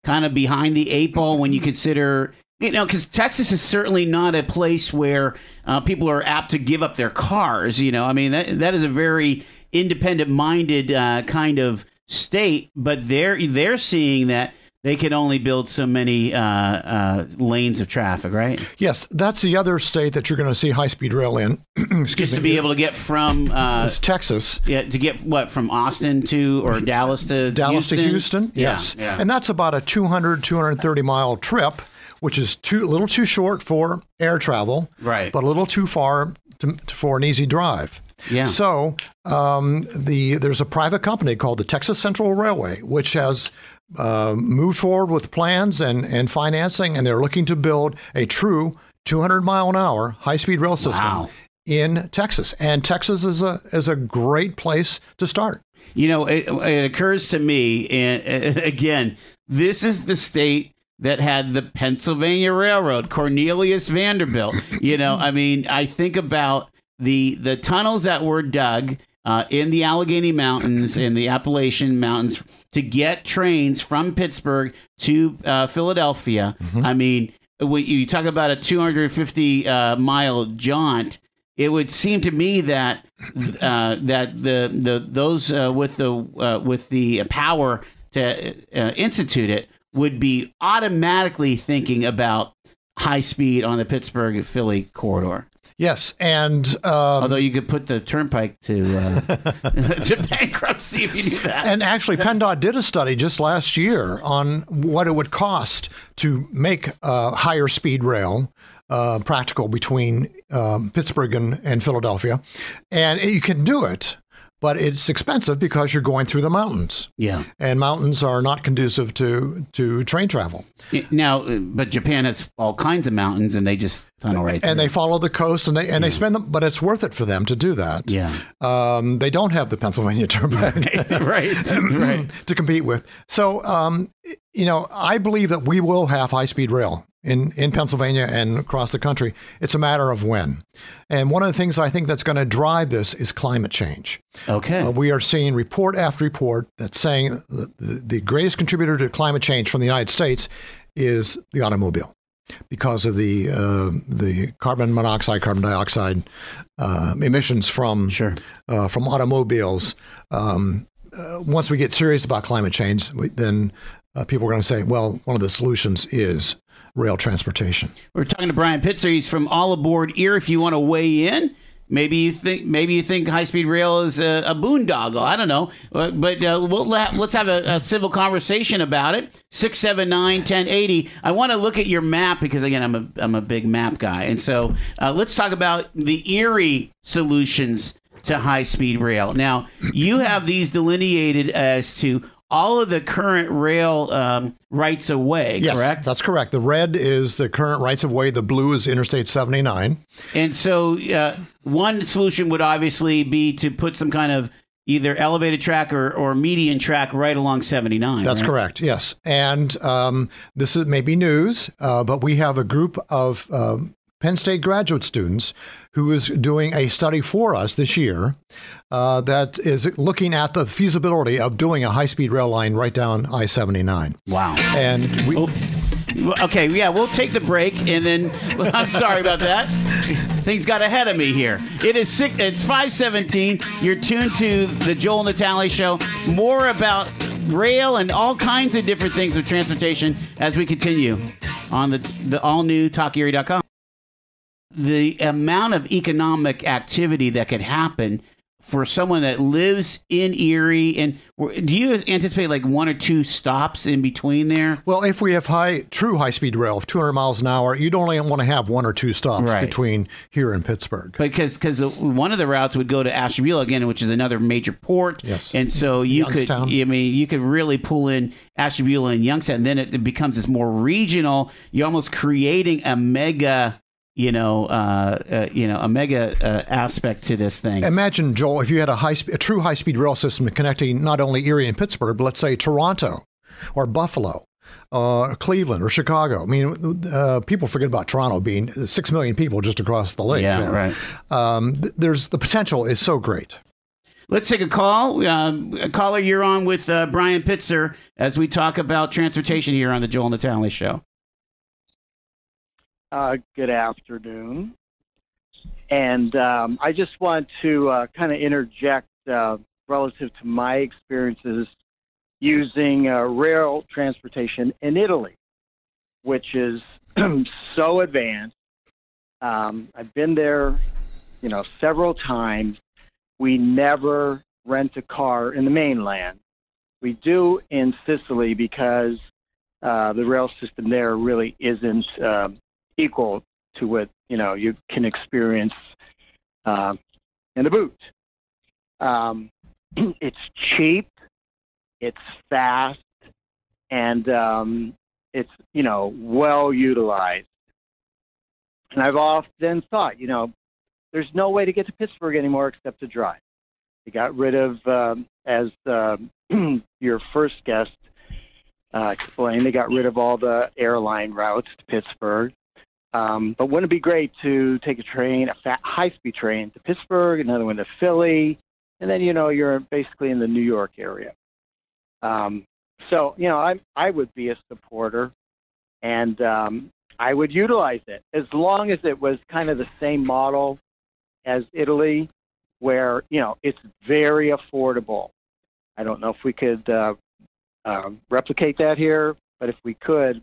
kind of behind the eight ball when you consider, you know, because Texas is certainly not a place where uh, people are apt to give up their cars. You know, I mean, that, that is a very independent minded uh, kind of state, but they're, they're seeing that they can only build so many uh, uh, lanes of traffic, right? Yes, that's the other state that you're going to see high speed rail in. Just to be able to get from uh, Texas, yeah, to get what from Austin to or Dallas to Dallas Houston? to Houston. Yes, yeah, yeah. and that's about a 200 230 mile trip, which is too a little too short for air travel, right? But a little too far to, for an easy drive. Yeah. So um, the there's a private company called the Texas Central Railway, which has uh, moved forward with plans and, and financing, and they're looking to build a true 200 mile an hour high speed rail system wow. in Texas. And Texas is a is a great place to start. You know, it, it occurs to me, and again, this is the state that had the Pennsylvania Railroad, Cornelius Vanderbilt. You know, I mean, I think about the the tunnels that were dug uh, in the Allegheny Mountains and the Appalachian Mountains to get trains from Pittsburgh to uh, Philadelphia. Mm-hmm. I mean, you talk about a 250 uh, mile jaunt, it would seem to me that uh, that the the those uh, with the uh, with the power to institute it would be automatically thinking about high speed on the Pittsburgh Philly corridor. Yes, and um, although you could put the turnpike to uh, to bankruptcy if you do that. And actually, PennDOT did a study just last year on what it would cost to make uh, higher speed rail uh, practical between um, Pittsburgh and, and Philadelphia, and you can do it but it's expensive because you're going through the mountains. Yeah. And mountains are not conducive to, to train travel. Now, uh, but Japan has all kinds of mountains and they just tunnel right through. And they follow the coast and they and yeah. they spend them, but it's worth it for them to do that. Yeah. Um, they don't have the Pennsylvania Turnpike. right. right. to compete with. So, um, you know, I believe that we will have high speed rail in, in Pennsylvania and across the country. It's a matter of when. And one of the things I think that's going to drive this is climate change. Okay. Uh, we are seeing report after report that's saying the, the, the greatest contributor to climate change from the United States is the automobile because of the uh, the carbon monoxide, carbon dioxide uh, emissions from sure. uh, from automobiles. Um, uh, once we get serious about climate change, we, then uh, people are going to say, well, one of the solutions is rail transportation. We're talking to Brian Pitzer. He's from All Aboard Erie. If you want to weigh in, maybe you think maybe you think high speed rail is a, a boondoggle. I don't know, but, but uh, we'll let, let's have a, a, civil conversation about it. Six seven nine ten eighty. I want to look at your map because again, I'm a I'm a big map guy, and so uh, let's talk about the Erie solutions to high speed rail. Now you have these delineated as to all of the current rail um, rights of way, yes, correct? That's correct. The red is the current rights of way, the blue is Interstate 79. And so uh, one solution would obviously be to put some kind of either elevated track or, or median track right along 79. That's right? correct, yes. And um, this is maybe news, uh, but we have a group of uh, Penn State graduate students who is doing a study for us this year uh, that is looking at the feasibility of doing a high speed rail line right down I 79. Wow. And we. Oh. Okay, yeah, we'll take the break, and then I'm sorry about that. Things got ahead of me here. It is six, it's five seventeen. You're tuned to the Joel Natale Show. More about rail and all kinds of different things with transportation as we continue on the the all new TalkErie.com the amount of economic activity that could happen for someone that lives in Erie? And do you anticipate like one or two stops in between there? Well, if we have high, true high-speed rail of 200 miles an hour, you'd only want to have one or two stops Right. between here and Pittsburgh. Because because one of the routes would go to Ashtabula again, which is another major port. Yes. And so you Youngstown. could, I mean, you could really pull in Ashtabula and Youngstown, and then it becomes this more regional. You're almost creating a mega, you know, uh, uh, you know, a mega uh, aspect to this thing. Imagine, Joel, if you had a high, a true high-speed rail system connecting not only Erie and Pittsburgh, but let's say Toronto, or Buffalo, uh, Cleveland, or Chicago. I mean, uh, people forget about Toronto being six million people just across the lake. yeah, there. right. Um, th- there's the potential is so great. Let's take a call. Um, caller, you're on with uh, Brian Pitzer as we talk about transportation here on the Joel Natale Show. Uh, good afternoon. And um, I just want to uh, kind of interject uh, relative to my experiences using uh, rail transportation in Italy, which is so advanced. Um, I've been there, you know, several times. We never rent a car in the mainland. We do in Sicily because uh, the rail system there really isn't uh, equal to what you know you can experience uh, in a boot. Um, it's cheap, it's fast, and um, it's you know well utilized. And I've often thought, you know, there's no way to get to Pittsburgh anymore except to drive. They got rid of, um, as um your first guest uh, explained, they got rid of all the airline routes to Pittsburgh. Um, but wouldn't it be great to take a train, a fat, high-speed train to Pittsburgh, another one to Philly, and then you know you're basically in the New York area. Um, so you know I I would be a supporter, and um, I would utilize it as long as it was kind of the same model as Italy, where you know it's very affordable. I don't know if we could uh, uh, replicate that here, but if we could,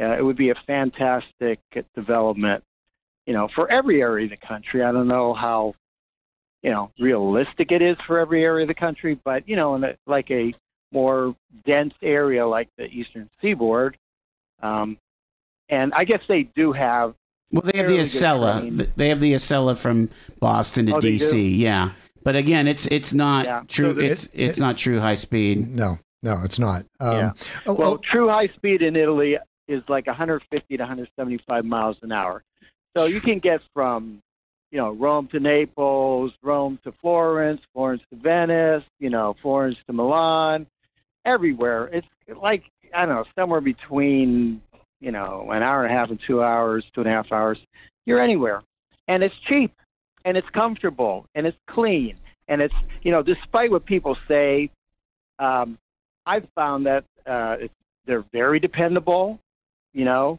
uh, it would be a fantastic development. You know, for every area of the country. I don't know how you know realistic it is for every area of the country, but you know, in a, like a more dense area like the Eastern Seaboard, um, and I guess they do have Well, they have the fairly Acela. They have the Acela from Boston to Oh. DC. Yeah, but again, it's it's not Yeah. true. So it's it- it's not true high speed. No, no, it's not. Um, Yeah. oh, Well, oh, true high speed in Italy is like 150 to 175 miles an hour. So you can get from, you know, Rome to Naples, Rome to Florence, Florence to Venice, you know, Florence to Milan, everywhere. It's like, I don't know, somewhere between, you know, an hour and a half and two hours, two and a half hours. You're anywhere. And it's cheap and it's comfortable and it's clean. And it's, you know, despite what people say, um, I've found that uh, they're very dependable. You know,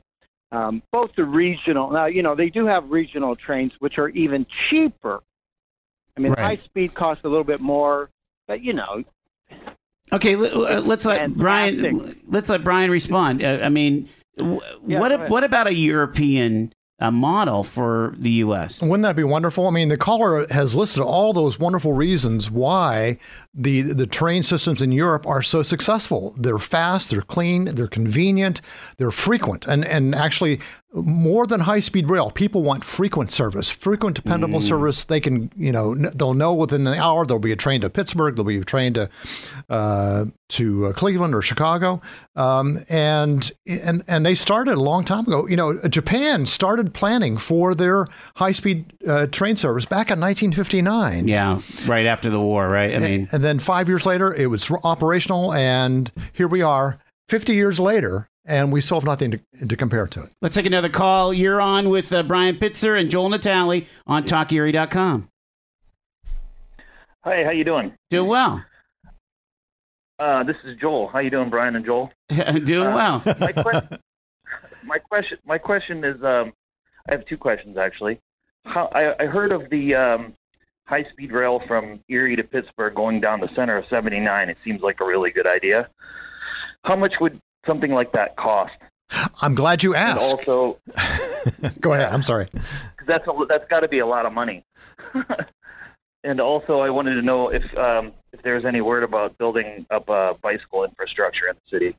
um, both the regional now. You know, they do have regional trains which are even cheaper. I mean, Right. high speed costs a little bit more, but you know, Okay, let, uh, let's let Brian. Let's let Brian respond. Uh, I mean, w- Yeah, what go a- ahead. what about a European uh, model for the U.S.? Wouldn't that be wonderful? I mean, the caller has listed all those wonderful reasons why the the train systems in Europe are so successful. They're fast, they're clean, they're convenient, they're frequent, and and actually more than high speed rail, people want frequent service, frequent dependable service. They can you know they'll know within an hour there'll be a train to Pittsburgh, there'll be a train to uh, to uh, Cleveland or Chicago, um, and and and they started a long time ago. You know, Japan started planning for their high speed uh, train service back in 1959. Yeah, right after the war, right? I mean, And then five years later, it was operational, and here we are, 50 years later, and we still have nothing to, to compare to it. let's take another call. You're on with uh, Brian Pitzer and Joel Natale on TalkErie.com. Hi, how you doing? Doing well. Uh, this is Joel. How you doing, Brian and Joel? Doing well. My, que- my question, my question is, um, I have two questions actually. How, I, I heard of the um, high-speed rail from Erie to Pittsburgh going down the center of 79. It seems like a really good idea. How much would something like that cost? I'm glad you And asked. also, Go ahead. I'm sorry. that's a, that's got to be a lot of money. and also I wanted to know if um, if there's any word about building up uh, bicycle infrastructure in the city.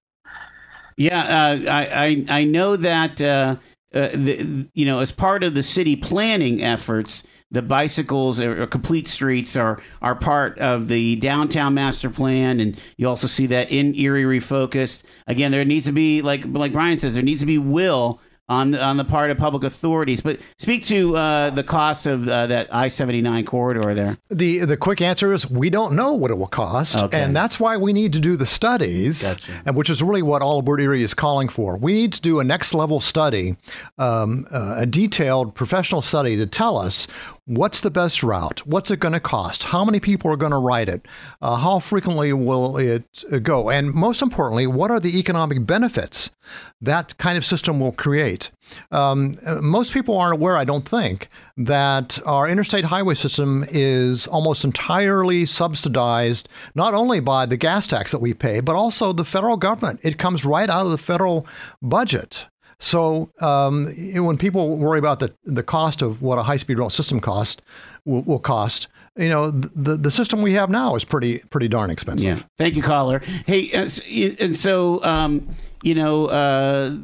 Yeah, uh, I, I I know that uh, uh, the, you know as part of the city planning efforts, the bicycles or, complete streets are are part of the downtown master plan, and you also see that in Erie refocused. Again, there needs to be like like Brian says, there needs to be will on on the part of public authorities. But speak to uh, the cost of uh, that I seventy nine corridor there. The the quick answer is we don't know what it will cost, Okay. and that's why we need to do the studies, Gotcha. and which is really what All Aboard Erie is calling for. We need to do a next level study, um, uh, a detailed professional study to tell us what's the best route, what's it going to cost, how many people are going to ride it, uh, how frequently will it uh, go, and most importantly, what are the economic benefits that kind of system will create. Um, uh, most people aren't aware, I don't think, that our interstate highway system is almost entirely subsidized not only by the gas tax that we pay, but also the federal government. It comes right out of the federal budget. So um, when people worry about the, the cost of what a high speed rail system cost will, will cost, you know, the, the system we have now is pretty pretty darn expensive. Yeah. Thank you, caller. Hey, uh, and so um, you know, uh,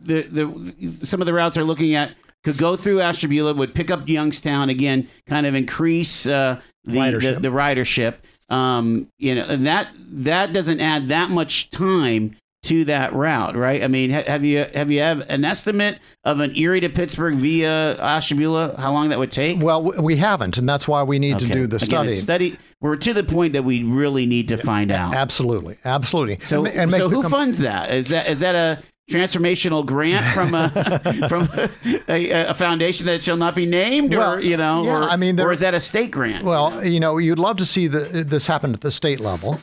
the the some of the routes they're looking at could go through Ashtabula, would pick up Youngstown again, kind of increase uh, the, the Ridership. the ridership. Um, you know, and that that doesn't add that much time to that route, right? I mean, ha- have you have you have an estimate of an Erie to Pittsburgh via Ashtabula? How long that would take? Well, we haven't, and that's why we need to do the Again, study. study. We're to the point that we really need to find out. Absolutely, absolutely. So, And so who com- funds that? Is that is that a transformational grant from a from a, a foundation that shall not be named, or you know, yeah, or, I mean, there- or is that a state grant? Well, you know, you'd love to see the, this happen at the state level.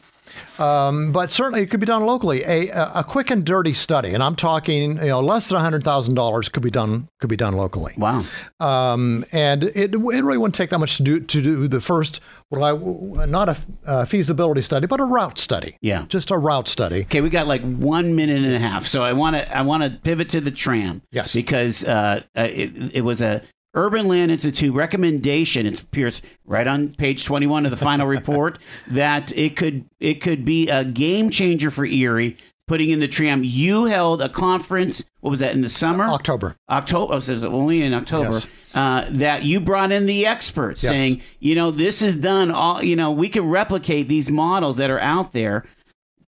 Um, but certainly it could be done locally. A, a quick and dirty study, and I'm talking, you know, less than hundred thousand dollars could be done could be done locally. wow. Um, and it, it really wouldn't take that much to do to do the first, what I not a uh, feasibility study, but a route study. Yeah. just a route study. Okay, we got like one minute and a half, so I want to I want to pivot to the tram. Yes. because uh, uh, it, it was a Urban Land Institute recommendation. It appears right on page twenty one of the final report that it could it could be a game changer for Erie. Putting in the tram, you held a conference. What was that in the summer? October. October. Oh, so it was only in October. Yes. Uh, that you brought in the experts Yes. saying, you know, this is done. All you know, we can replicate these models that are out there.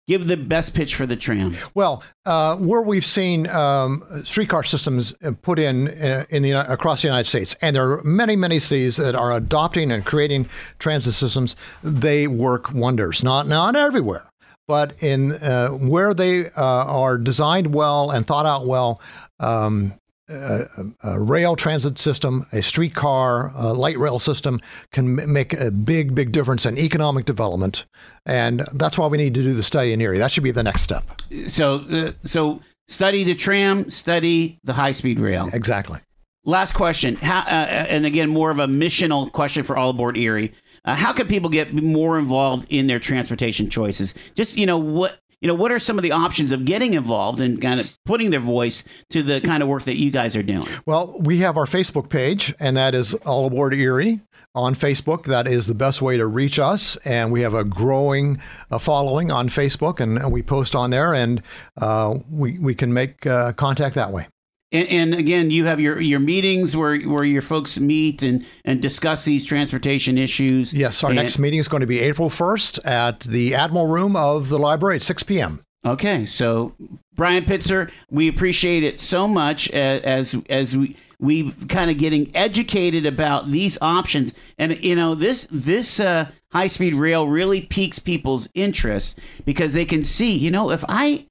Give the best pitch for the tram. Well, uh, where we've seen um, streetcar systems put in uh, in the across the United States, and there are many, many cities that are adopting and creating transit systems. They work wonders. Not not everywhere, but in uh, where they uh, are designed well and thought out well. Um, a, a rail transit system, a streetcar, a light rail system can m- make a big, big difference in economic development. And that's why we need to do the study in Erie. That should be the next step. So, uh, so study the tram, study the high speed rail. Exactly. Last question, how, uh, and again, more of a missional question for all aboard Erie. Uh, how can people get more involved in their transportation choices? Just you know what you know, what are some of the options of getting involved and kind of putting their voice to the kind of work that you guys are doing? Well, we have our Facebook page, and that is All Aboard Erie on Facebook. That is the best way to reach us. And we have a growing uh, following on Facebook, and, and we post on there, and uh, we, we can make uh, contact that way. And, and again, you have your, your meetings where where your folks meet and, and discuss these transportation issues. Yes, our And- next meeting is going to be April 1st at the Admiral Room of the library at 6 p.m. Okay, so Brian Pitzer, we appreciate it so much as as we we kind of getting educated about these options, and you know this this uh, high speed rail really piques people's interest because they can see, you know, if I,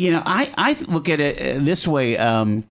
you know, I I look at it uh, this way. Um,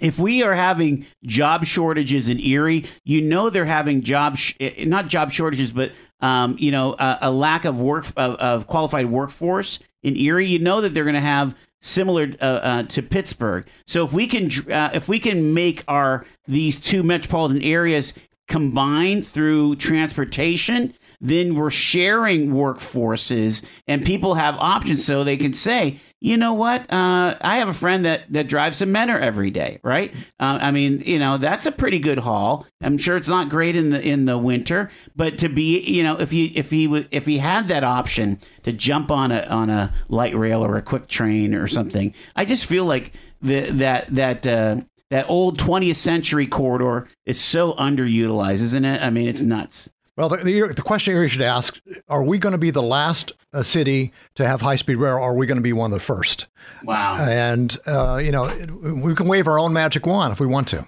if we are having job shortages in Erie, you know they're having job sh- eh, not job shortages, but um, you know a, a lack of work of, of qualified workforce in Erie. You know that they're going to have similar uh, uh, to Pittsburgh. So if we can uh, if we can make our these two metropolitan areas combine through transportation, then we're sharing workforces and people have options so they can say, you know what? Uh, I have a friend that, that drives a Menor every day, right? Uh, I mean, you know, that's a pretty good haul. I'm sure it's not great in the in the winter, but to be, you know, if he if he would if he had that option to jump on a on a light rail or a quick train or something, I just feel like the, that that uh, that old 20th century corridor is so underutilized, isn't it? I mean, it's nuts. Well, the, the, the question you should ask are we going to be the last uh, city to have high speed rail, or are we going to be one of the first? Wow. And, uh, you know, it- we can wave our own magic wand if we want to.